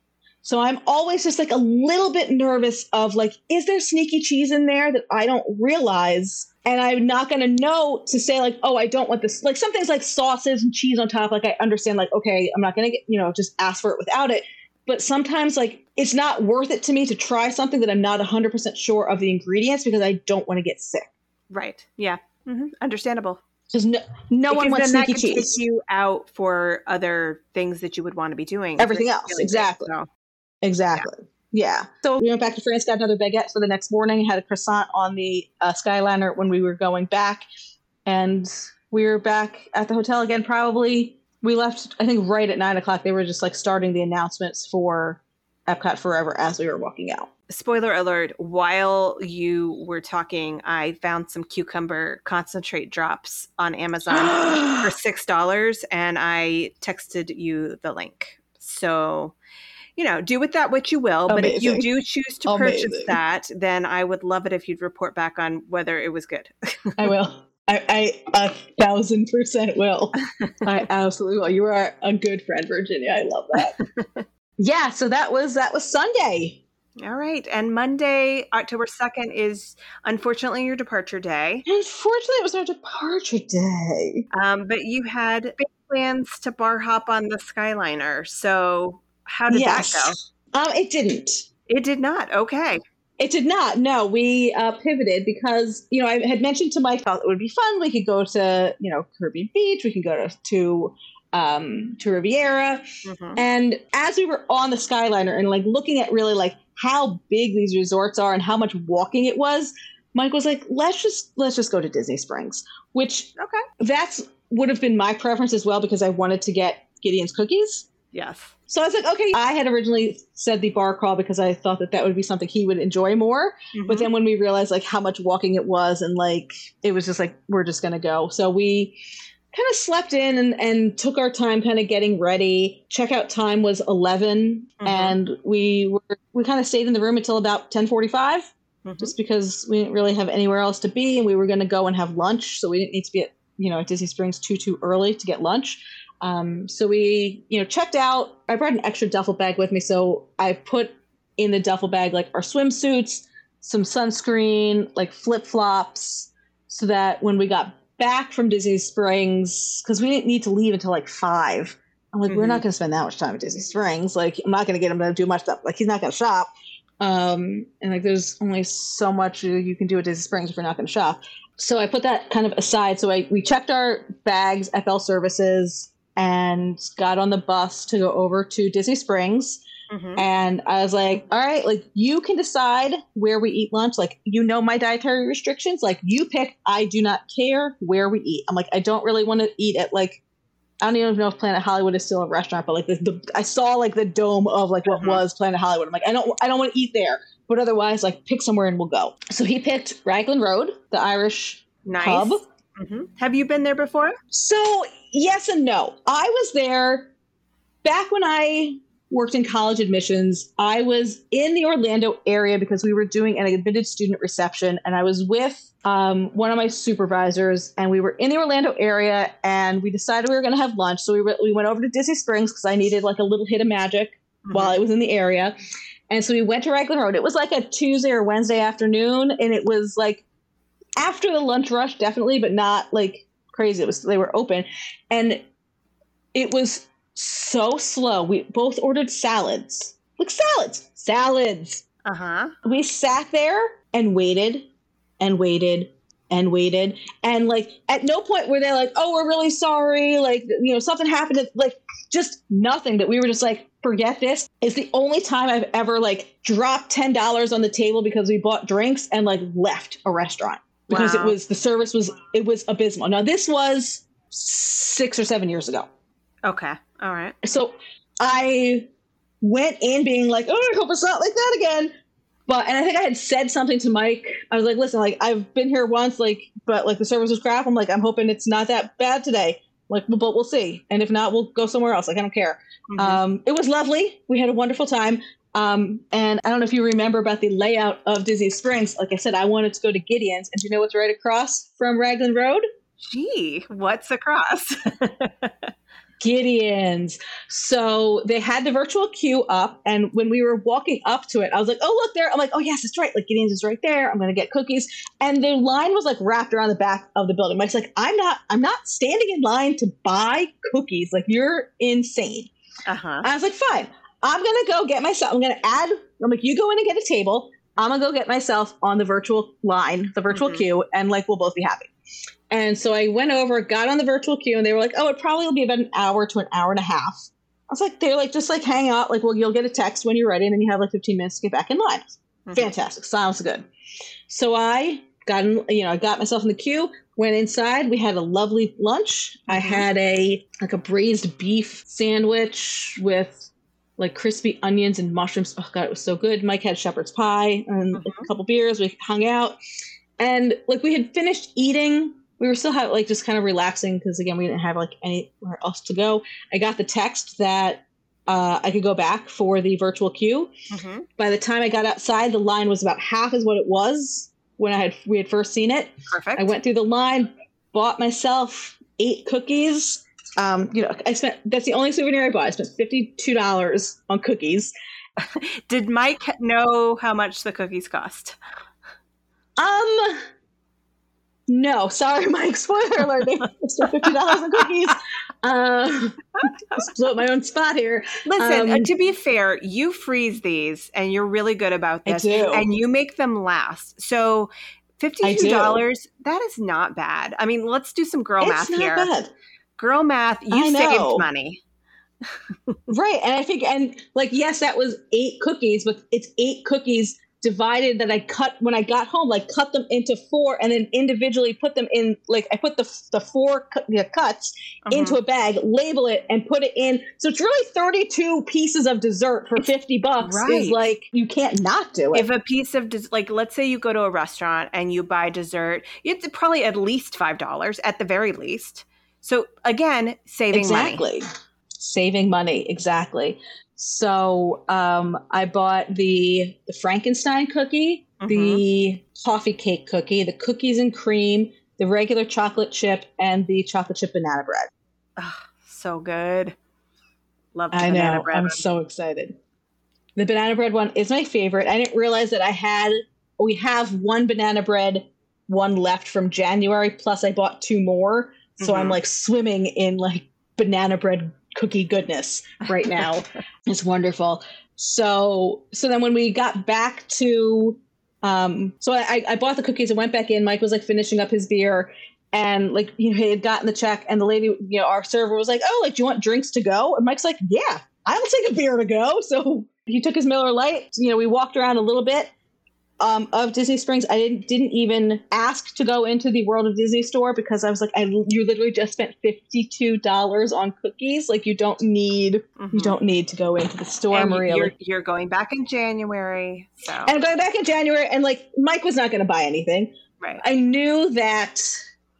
Speaker 2: So I'm always just like a little bit nervous of like, is there sneaky cheese in there that I don't realize? And I'm not going to know to say like, oh, I don't want this. Like some things like sauces and cheese on top. Like I understand like, okay, I'm not going to get, you know, just ask for it without it but sometimes like it's not worth it to me to try something that I'm not 100% sure of the ingredients because I don't want to get sick.
Speaker 1: Right. Yeah. Mm-hmm. Understandable.
Speaker 2: Because no, no because one wants sneaky
Speaker 1: that
Speaker 2: could cheese.
Speaker 1: Take you out for other things that you would want to be doing.
Speaker 2: Everything else, really exactly. so. Exactly. Yeah. yeah. So we went back to France, got another baguette for the next morning, had a croissant on the uh, Skyliner when we were going back, and we were back at the hotel again probably we left i think right at nine o'clock they were just like starting the announcements for epcot forever as we were walking out
Speaker 1: spoiler alert while you were talking i found some cucumber concentrate drops on amazon (gasps) for six dollars and i texted you the link so you know, do with that what you will. Amazing. But if you do choose to purchase Amazing. that, then I would love it if you'd report back on whether it was good. (laughs)
Speaker 2: I will. I, I a thousand percent will. (laughs) I absolutely will. You are a good friend, Virginia. I love that. (laughs) yeah, so that was that was Sunday.
Speaker 1: All right. And Monday, October 2nd, is unfortunately your departure day.
Speaker 2: Unfortunately, it was our departure day.
Speaker 1: Um, but you had big plans to bar hop on the Skyliner. So, how did yes. that
Speaker 2: go? Um, it didn't.
Speaker 1: It did not. Okay.
Speaker 2: It did not. No, we uh, pivoted because you know I had mentioned to Mike thought it would be fun. We could go to you know Caribbean Beach. We can go to to um, to Riviera. Mm-hmm. And as we were on the Skyliner and like looking at really like how big these resorts are and how much walking it was, Mike was like, "Let's just let's just go to Disney Springs," which
Speaker 1: okay,
Speaker 2: that's would have been my preference as well because I wanted to get Gideon's cookies.
Speaker 1: Yes.
Speaker 2: So I was like, okay, I had originally said the bar crawl because I thought that that would be something he would enjoy more. Mm-hmm. But then when we realized like how much walking it was and like it was just like we're just gonna go. So we kind of slept in and, and took our time kind of getting ready. Checkout time was 11 mm-hmm. and we were we kind of stayed in the room until about 10:45 mm-hmm. just because we didn't really have anywhere else to be and we were going to go and have lunch, so we didn't need to be at, you know, at Disney Springs too too early to get lunch. Um, so we, you know, checked out. I brought an extra duffel bag with me, so I put in the duffel bag like our swimsuits, some sunscreen, like flip flops, so that when we got back from Disney Springs because we didn't need to leave until like five. I'm like, mm-hmm. we're not mm-hmm. going to spend that much time at Disney Springs. Like, I'm not going to get him to do much stuff. Like, he's not going to shop. Um, and like, there's only so much you can do at Disney Springs if you're not going to shop. So I put that kind of aside. So I we checked our bags, FL services, and got on the bus to go over to Disney Springs. Mm-hmm. And I was like, all right, like you can decide where we eat lunch. Like, you know, my dietary restrictions. Like, you pick. I do not care where we eat. I'm like, I don't really want to eat at like, I don't even know if Planet Hollywood is still a restaurant, but like the, the I saw like the dome of like what mm-hmm. was Planet Hollywood. I'm like, I don't, I don't want to eat there. But otherwise, like, pick somewhere and we'll go. So he picked Raglan Road, the Irish nice. pub.
Speaker 1: Mm-hmm. Have you been there before?
Speaker 2: So yes and no. I was there back when I worked in college admissions. I was in the Orlando area because we were doing an admitted student reception, and I was with um, one of my supervisors, and we were in the Orlando area, and we decided we were going to have lunch. So we, we went over to Disney Springs because I needed like a little hit of magic mm-hmm. while I was in the area. And so we went to Raglan Road. It was like a Tuesday or Wednesday afternoon, and it was like after the lunch rush, definitely, but not like crazy. It was they were open, and it was so slow. We both ordered salads. Like salads. Salads.
Speaker 1: Uh-huh.
Speaker 2: We sat there and waited and waited and waited. And like at no point were they like, oh, we're really sorry. Like, you know, something happened. Like just nothing that we were just like, forget this. It's the only time I've ever like dropped $10 on the table because we bought drinks and like left a restaurant because wow. it was the service was it was abysmal. Now this was six or seven years ago.
Speaker 1: Okay. All right.
Speaker 2: So I went in being like, oh, I hope it's not like that again. But and I think I had said something to Mike. I was like, listen, like I've been here once, like, but like the service was crap. I'm like, I'm hoping it's not that bad today. Like, but we'll see. And if not, we'll go somewhere else. Like, I don't care. Mm-hmm. Um, it was lovely. We had a wonderful time. Um, and I don't know if you remember about the layout of Disney Springs. Like I said, I wanted to go to Gideon's, and do you know what's right across from Raglan Road?
Speaker 1: Gee, what's across? (laughs)
Speaker 2: Gideon's. So they had the virtual queue up, and when we were walking up to it, I was like, "Oh, look there!" I'm like, "Oh, yes, it's right. Like Gideon's is right there. I'm gonna get cookies." And the line was like wrapped around the back of the building. Mike's like, "I'm not. I'm not standing in line to buy cookies. Like you're insane."
Speaker 1: Uh-huh.
Speaker 2: I was like, "Fine. I'm gonna go get myself. I'm gonna add. I'm like, you go in and get a table. I'm gonna go get myself on the virtual line, the virtual mm-hmm. queue, and like we'll both be happy." And so I went over, got on the virtual queue, and they were like, "Oh, it probably will be about an hour to an hour and a half." I was like, "They're like, just like hang out. Like, well, you'll get a text when you're ready, and then you have like 15 minutes to get back in line." Mm-hmm. Fantastic, sounds good. So I got in, you know, I got myself in the queue, went inside. We had a lovely lunch. Mm-hmm. I had a like a braised beef sandwich with like crispy onions and mushrooms. Oh god, it was so good. Mike had shepherd's pie and mm-hmm. a couple beers. We hung out, and like we had finished eating we were still have, like just kind of relaxing because again we didn't have like anywhere else to go. I got the text that uh, I could go back for the virtual queue. Mm-hmm. By the time I got outside, the line was about half as what it was when I had we had first seen it.
Speaker 1: Perfect.
Speaker 2: I went through the line, bought myself eight cookies. Um, you know, I spent that's the only souvenir I bought. I spent fifty two dollars on cookies. (laughs)
Speaker 1: Did Mike know how much the cookies cost?
Speaker 2: Um, no, sorry, Mike. (laughs) Spoiler alert. They spent fifty dollars on cookies. Um, just blew up my own spot here.
Speaker 1: Listen, uh,
Speaker 2: Um,
Speaker 1: to be fair, you freeze these, and you're really good about
Speaker 2: I
Speaker 1: this,
Speaker 2: do.
Speaker 1: and you make them last. So. Fifty-two dollars. That is not bad. I mean, let's do some girl
Speaker 2: it's
Speaker 1: math
Speaker 2: not
Speaker 1: here.
Speaker 2: bad.
Speaker 1: Girl math. You saved money. (laughs)
Speaker 2: Right. And I think, and like, yes, that was eight cookies, but it's eight cookies divided that I cut when I got home, like cut them into four and then individually put them in, like, I put the, the four yeah, cuts
Speaker 1: Uh-huh.
Speaker 2: into a bag, label it, and put it in. So it's really 32 pieces of dessert for 50 bucks.
Speaker 1: right.
Speaker 2: Is like, you can't not do it.
Speaker 1: if a piece of des- like let's say you go to a restaurant and you buy dessert it's probably at least five dollars at the very least so again saving money
Speaker 2: exactly. Saving money. Exactly. So um, I bought the, the Frankenstein cookie,
Speaker 1: Mm-hmm.
Speaker 2: the coffee cake cookie, the cookies and cream, the regular chocolate chip, and the chocolate chip banana bread.
Speaker 1: Ugh, so good love the
Speaker 2: I
Speaker 1: banana
Speaker 2: know.
Speaker 1: bread
Speaker 2: I'm so excited. The banana bread one is my favorite. I didn't realize that I had, we have one banana bread, one left from January, plus I bought two more. So I'm
Speaker 1: Mhm.
Speaker 2: like swimming in like banana bread cookie goodness right now. (laughs) it's wonderful. So, so then when we got back to, um, so I, I bought the cookies and went back in. Mike was like finishing up his beer and like, you know, he had gotten the check and the lady, you know, our server was like, oh, like, do you want drinks to go? And Mike's like, yeah, I'll take a beer to go. So he took his Miller Lite. You know, we walked around a little bit um, of Disney Springs. I didn't didn't even ask to go into the World of Disney store because I was like, I you literally just spent fifty two dollars on cookies. Like you don't need you
Speaker 1: Mhm.
Speaker 2: don't need to go into the store,
Speaker 1: and
Speaker 2: Maria.
Speaker 1: you're, you're going back in january so
Speaker 2: and I'm going back in January, and like Mike was not going to buy anything.
Speaker 1: right
Speaker 2: I knew that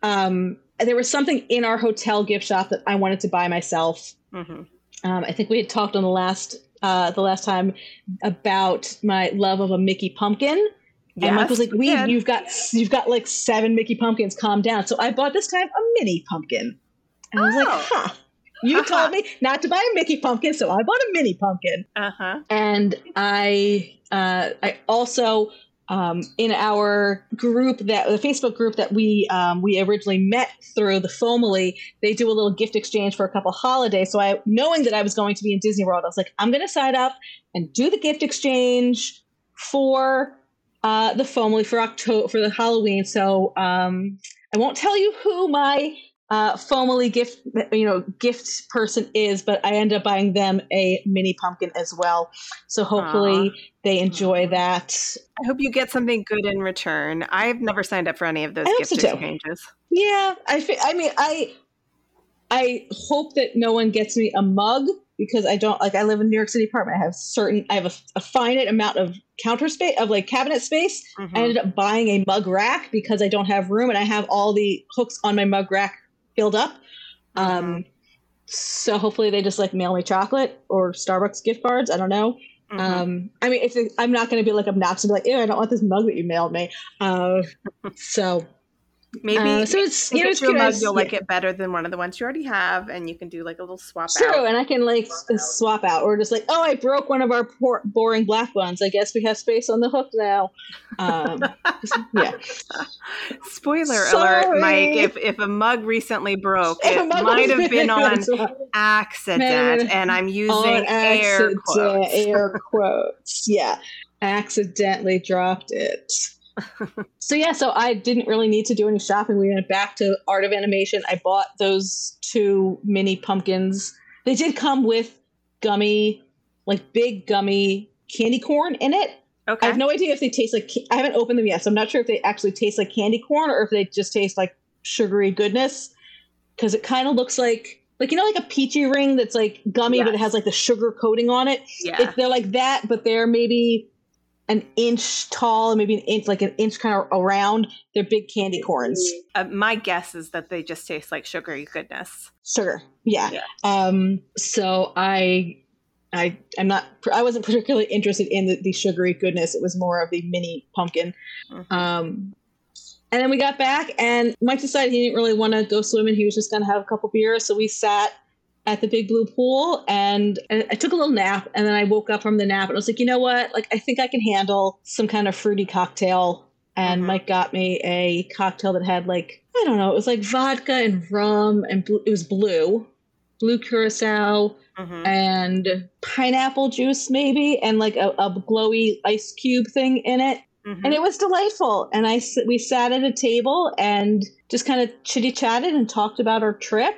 Speaker 2: um, there was something in our hotel gift shop that I wanted to buy myself.
Speaker 1: hmm
Speaker 2: Um, I think we had talked on the last uh, the last time about my love of a Mickey pumpkin. and Mike was like, "We, you've got you've got like seven Mickey pumpkins. Calm down." So I bought this time a mini pumpkin, and I was like,
Speaker 1: Oh.
Speaker 2: "Huh." You
Speaker 1: Uh-huh. (laughs)
Speaker 2: told me not to buy a Mickey pumpkin, so I bought a mini pumpkin.
Speaker 1: uh-huh
Speaker 2: And I, uh, I also um, in our group that the Facebook group that we um, we originally met through the Fomily, they do a little gift exchange for a couple holidays. So I, knowing that I was going to be in Disney World, I was like, I'm going to sign up and do the gift exchange for uh, the Fomily for October for the Halloween. So um, I won't tell you who my uh, Fomily gift you know gift person is, but I end up buying them a mini pumpkin as well. So hopefully they enjoy that.
Speaker 1: i hope you get something good in return i've never signed up for any of those gift exchanges
Speaker 2: Yeah, I I mean I I hope that no one gets me a mug because I don't like I live in New York City apartment. I have certain I have a, a finite amount of counter space of like cabinet space.
Speaker 1: Mhm.
Speaker 2: I ended up buying a mug rack because I don't have room and I have all the hooks on my mug rack filled up. Um so hopefully they just like mail me chocolate or Starbucks gift cards. I don't know.
Speaker 1: Mhm.
Speaker 2: Um, I mean, if it, I'm not going to be like obnoxious, and be like, "Ew, I don't want this mug that you mailed me." Uh, (laughs) so
Speaker 1: maybe
Speaker 2: uh, so it's you know
Speaker 1: it's your mug, you'll
Speaker 2: yeah.
Speaker 1: like it better than one of the ones you already have, and you can do like a little swap
Speaker 2: True,
Speaker 1: out.
Speaker 2: and I can like s- swap out, or just like, oh, I broke one of our poor, boring black ones. I guess we have space on the hook now. Um, yeah, (laughs)
Speaker 1: Spoiler
Speaker 2: Sorry.
Speaker 1: alert, Mike! If if a mug recently broke,
Speaker 2: If
Speaker 1: it might have been on
Speaker 2: on
Speaker 1: accident, and I'm using air quotes.
Speaker 2: air quotes. Yeah, accidentally dropped it. So yeah, so I didn't really need to do any shopping. We went back to Art of Animation. I bought those two mini pumpkins. They did come with gummy, like big gummy candy corn in it.
Speaker 1: Okay.
Speaker 2: I have no idea if they taste like. I haven't opened them yet, so I'm not sure if they actually taste like candy corn or if they just taste like sugary goodness. Because it kind of looks like, like you know, like a peachy ring that's like gummy, but it has like the sugar coating on it.
Speaker 1: yeah,
Speaker 2: It, they're like that, but they're maybe an inch tall, maybe an inch, like an inch kind of around. They're big candy corns.
Speaker 1: uh, my guess is that they just taste like sugary goodness.
Speaker 2: Sugar, yeah.
Speaker 1: Yeah.
Speaker 2: Um. So I, I, I'm not. I wasn't (laughs) particularly interested in the, the sugary goodness. It was more of the mini pumpkin.
Speaker 1: Mhm.
Speaker 2: Um, And then we got back, and Mike decided he didn't really want to go swimming. He was just going to have a couple beers. So we sat at the big blue pool and I took a little nap. And then I woke up from the nap and I was like, you know what? Like, I think I can handle some kind of fruity cocktail. And mm-hmm. Mike got me a cocktail that had like, I don't know, it was like vodka and rum, and it was blue, blue curacao. Mm-hmm. and pineapple juice maybe and like a, a glowy ice cube thing in it Mm-hmm. And it was delightful. And I we sat at a table and just kind of chitty chatted and talked about our trip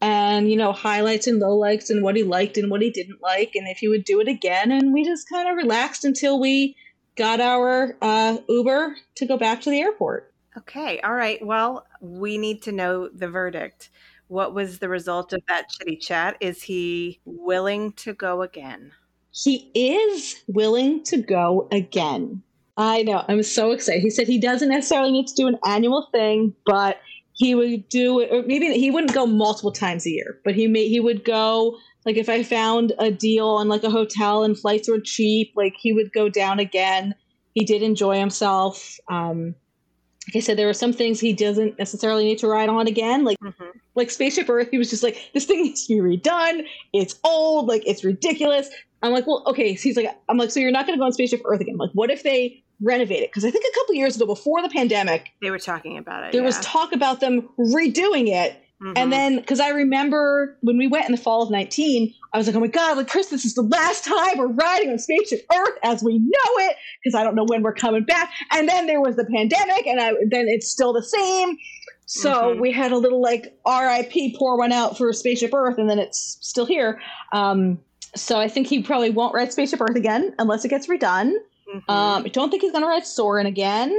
Speaker 2: and you know highlights and lowlights and what he liked and what he didn't like and if he would do it again and we just kind of relaxed until we got our uh, uber to go back to the airport
Speaker 1: okay all right well we need to know the verdict what was the result of that chitty chat is he willing to go again
Speaker 2: he is willing to go again I know. I'm so excited. He said he doesn't necessarily need to do an annual thing, but he would do it, or maybe he wouldn't go multiple times a year, but he may he would go like if I found a deal on like a hotel and flights were cheap, like he would go down again. He did enjoy himself. Um, like I said, there were some things he doesn't necessarily need to ride on again. Like mm-hmm. like Spaceship Earth, he was just like, this thing needs to be redone. It's old, like it's ridiculous. I'm like, well, okay. So he's like, I'm like, so you're not going to go on Spaceship Earth again? I'm like, what if they renovate it? Because I think a couple years ago, before the pandemic,
Speaker 1: they were talking about it.
Speaker 2: There yeah. was talk about them redoing it. Mm-hmm. And then, because I remember when we went in the fall of 19, I was like, oh my God, like, Chris, this is the last time we're riding on Spaceship Earth as we know it, because I don't know when we're coming back. And then there was the pandemic, and I, then it's still the same. So mm-hmm. we had a little like RIP pour one out for Spaceship Earth, and then it's still here. Um, so I think he probably won't ride Spaceship Earth again unless it gets redone. Mm-hmm. Um, I don't think he's going to ride Soarin' again.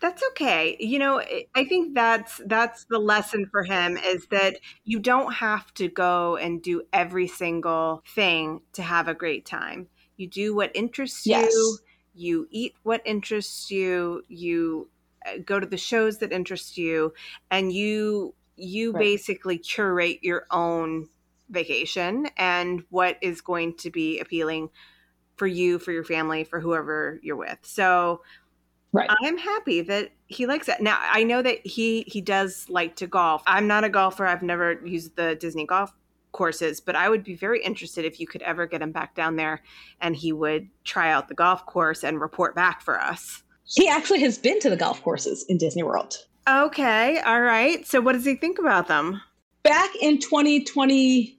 Speaker 1: That's okay. You know, I think that's that's the lesson for him is that you don't have to go and do every single thing to have a great time. You do what interests yes. you. You eat what interests you. You uh, go to the shows that interest you, and you you right. basically curate your own vacation and what is going to be appealing for you, for your family, for whoever you're with. So right. I'm happy that he likes it. Now I know that he he does like to golf. I'm not a golfer. I've never used the Disney golf courses, but I would be very interested if you could ever get him back down there and he would try out the golf course and report back for us.
Speaker 2: He actually has been to the golf courses in Disney World.
Speaker 1: Okay, all right. So what does he think about them?
Speaker 2: Back in 2022,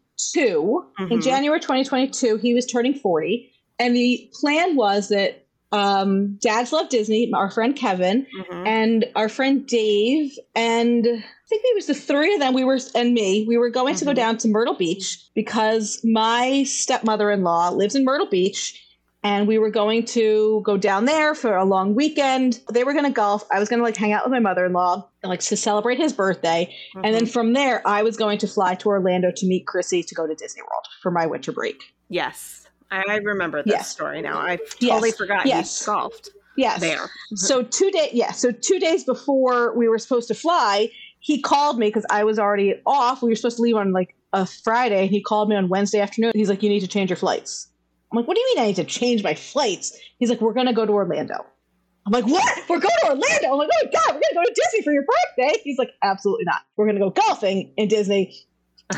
Speaker 2: mm-hmm. in January 2022, he was turning 40 and the plan was that um, Dads Love Disney, our friend Kevin, mm-hmm. and our friend Dave, and I think it was the three of them. We were and me. We were going mm-hmm. to go mm-hmm. down to Myrtle Beach because my stepmother-in-law lives in Myrtle Beach, and we were going to go down there for a long weekend. They were going to golf. I was going to like hang out with my mother-in-law, like to celebrate his birthday, mm-hmm. and then mm-hmm. from there, I was going to fly to Orlando to meet Chrissy to go to Disney World for my winter break.
Speaker 1: Yes. I remember this yes. story now. I totally yes. forgot yes. you golfed.
Speaker 2: Yes. There. so two days. Yeah. So two days before we were supposed to fly, he called me because I was already off. We were supposed to leave on like a Friday. He called me on Wednesday afternoon. He's like, "You need to change your flights." I'm like, "What do you mean I need to change my flights?" He's like, "We're gonna go to Orlando." I'm like, "What? We're going to Orlando?" I'm like, "Oh my god, we're gonna go to Disney for your birthday?" He's like, "Absolutely not. We're gonna go golfing in Disney."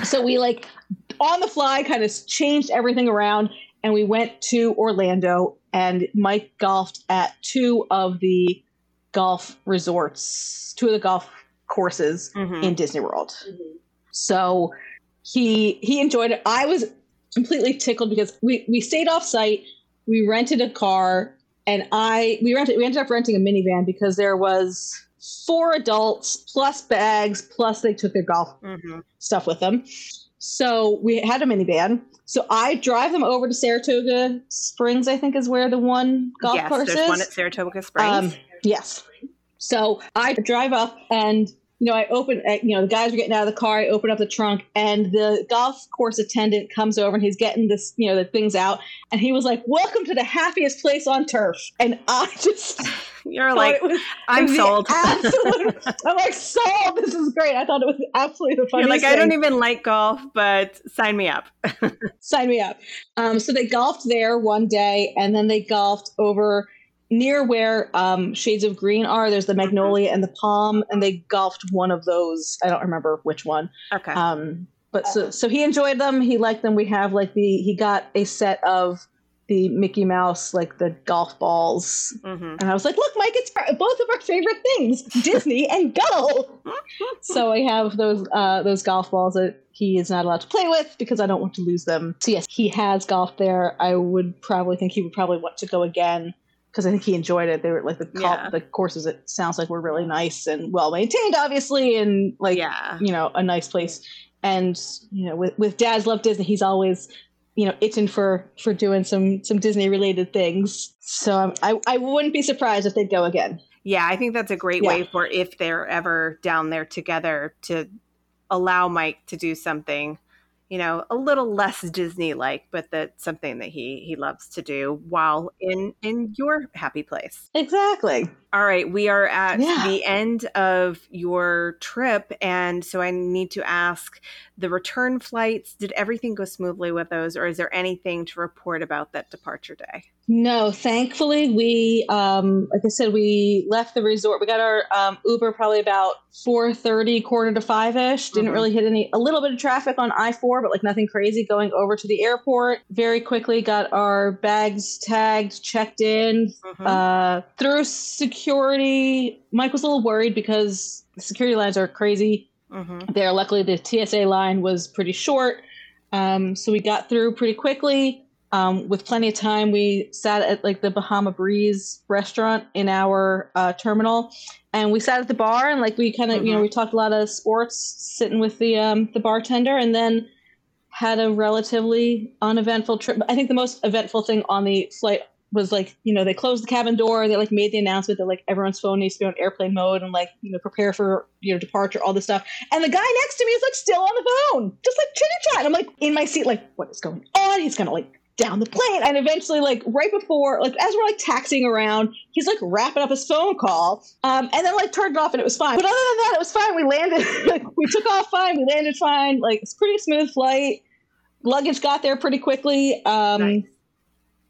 Speaker 2: so we like on the fly kind of changed everything around and we went to Orlando, and Mike golfed at two of the golf resorts, two of the golf courses mm-hmm. in Disney World. Mm-hmm. So he he enjoyed it. I was completely tickled because we we stayed off site. We rented a car, and I we rented we ended up renting a minivan because there was four adults plus bags plus they took their golf mm-hmm. stuff with them. So we had a minivan. So I drive them over to Saratoga Springs, I think is where the one golf
Speaker 1: yes,
Speaker 2: course
Speaker 1: there's
Speaker 2: is.
Speaker 1: one at Saratoga Springs. Um,
Speaker 2: yes. So I drive up and you know, I open, uh, you know, the guys are getting out of the car. I open up the trunk, and the golf course attendant comes over and he's getting this, you know, the things out. And he was like, "Welcome to the happiest place on turf." And I (laughs) just,
Speaker 1: you're like, was, I'm sold. (laughs)
Speaker 2: Absolute, I'm like sold. This is great. I thought it was absolutely the funniest. You're
Speaker 1: like. I don't even like golf, but sign me up. (laughs)
Speaker 2: sign me up. Um, so they golfed there one day, and then they golfed over near where um, Shades of Green are. There's the
Speaker 1: Mm-hmm.
Speaker 2: Magnolia and the Palm, and they golfed one of those. I don't remember which one.
Speaker 1: Okay.
Speaker 2: Um, but so so he enjoyed them. He liked them. We have like the he got a set of the Mickey Mouse like the golf balls,
Speaker 1: hmm
Speaker 2: and I was like, look, Mike, it's our- both of our favorite things, Disney and golf. so I have those uh, those golf balls that he is not allowed to play with because I don't want to lose them. So yes, he has golf there. I would probably think he would probably want to go again because I think he enjoyed it. They were like the
Speaker 1: Yeah.
Speaker 2: the courses. It sounds like were really nice and well maintained, obviously, and like
Speaker 1: yeah.
Speaker 2: you know a nice place. And you know, with with Dads Love Disney, he's always you know itching for for doing some some Disney related things. So um, I I wouldn't be surprised if they'd go again.
Speaker 1: Yeah, I think that's a great
Speaker 2: Yeah.
Speaker 1: way for if they're ever down there together to allow Mike to do something, you know, a little less Disney like, but that's something that he he loves to do while in in your happy place.
Speaker 2: Exactly.
Speaker 1: All right, we are at
Speaker 2: Yeah.
Speaker 1: the end of your trip and so I need to ask the return flights, did everything go smoothly with those or is there anything to report about that departure day?
Speaker 2: No, thankfully we um like I said, we left the resort. We got our um, Uber probably about four thirty, quarter to five ish. Didn't
Speaker 1: Mhm.
Speaker 2: really hit any a little bit of traffic on I four, but like nothing crazy going over to the airport. Very quickly got our bags tagged, checked in,
Speaker 1: Mhm.
Speaker 2: uh, through security. Mike was a little worried because the security lines are crazy
Speaker 1: Mhm.
Speaker 2: there. Luckily, the TSA line was pretty short, um, so we got through pretty quickly. Um, with plenty of time, we sat at like the Bahama Breeze restaurant in our uh, terminal, and we sat at the bar and like we kind of you know
Speaker 1: Mhm.
Speaker 2: we talked a lot of sports, sitting with the um, the bartender, and then had a relatively uneventful trip. I think the most eventful thing on the flight was like you know they closed the cabin door they like made the announcement that like everyone's phone needs to be on airplane mode and like you know prepare for you know departure all this stuff and the guy next to me is like still on the phone just like chit chat i'm like in my seat like what is going on he's gonna like down the plane and eventually like right before like as we're like taxiing around he's like wrapping up his phone call um and then like turned it off and it was fine. But other than that it was fine. We landed (laughs) like we took off fine. We landed fine. Like it's pretty smooth flight. Luggage got there pretty quickly um
Speaker 1: Nice.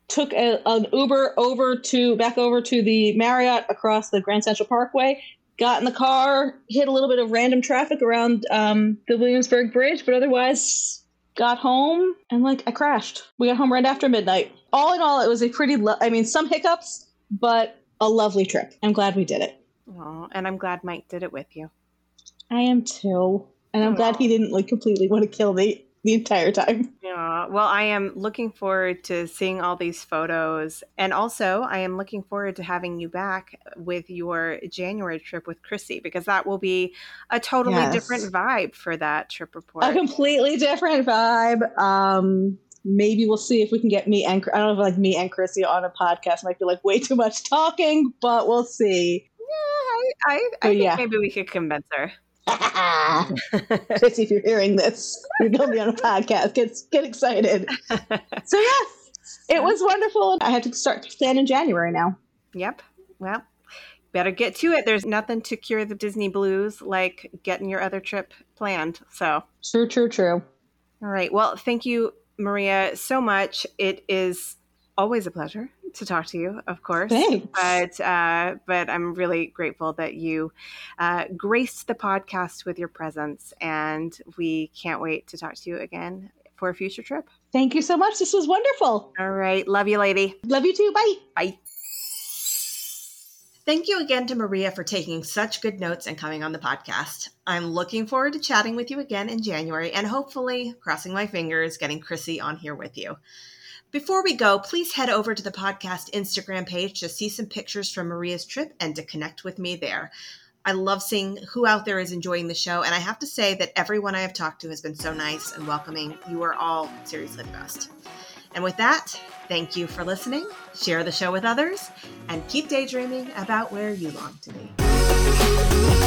Speaker 2: took a, an Uber over to back over to the Marriott across the Grand Central Parkway. Got in the car, hit a little bit of random traffic around um, the Williamsburg Bridge, but otherwise got home and like I crashed. We got home right after midnight. All in all, it was a pretty. Lo- I mean, some hiccups, but a lovely trip. I'm glad we did it.
Speaker 1: Aw, and I'm glad Mike did it with you.
Speaker 2: I am too, and I'm glad he didn't like completely want to kill me (laughs) the entire time.
Speaker 1: Yeah, well, I am looking forward to seeing all these photos. And also, I am looking forward to having you back with your January trip with Chrissy because that will be a totally
Speaker 2: Yes.
Speaker 1: different vibe for that trip report.
Speaker 2: a completely different vibe. Um, maybe we'll see if we can get me and I don't know if like me and Chrissy on a podcast might be like way too much talking, but we'll see.
Speaker 1: Yeah, I, I, I think
Speaker 2: yeah.
Speaker 1: maybe we could convince her. (laughs)
Speaker 2: Chrissy, if you're hearing this, you're gonna be on a podcast. Get get excited. So yes, it was wonderful. I have to start planning January now.
Speaker 1: yep. Well, better get to it. There's nothing to cure the Disney blues like getting your other trip planned. So.
Speaker 2: True, true, true.
Speaker 1: All right. Well, thank you, Maria, so much. It is always a pleasure to talk to you, of course.
Speaker 2: Thanks.
Speaker 1: But uh, but I'm really grateful that you uh, graced the podcast with your presence, and we can't wait to talk to you again for a future trip.
Speaker 2: Thank you so much. This was wonderful.
Speaker 1: All right. Love you, lady.
Speaker 2: Love you too. Bye.
Speaker 1: Bye.
Speaker 3: Thank you again to Maria for taking such good notes and coming on the podcast. I'm looking forward to chatting with you again in January and hopefully, crossing my fingers, getting Chrissy on here with you. Before we go, please head over to the podcast Instagram page to see some pictures from Maria's trip and to connect with me there. I love seeing who out there is enjoying the show, and I have to say that everyone I have talked to has been so nice and welcoming. You are all seriously the best. And with that, thank you for listening, share the show with others, and keep daydreaming about where you long to be.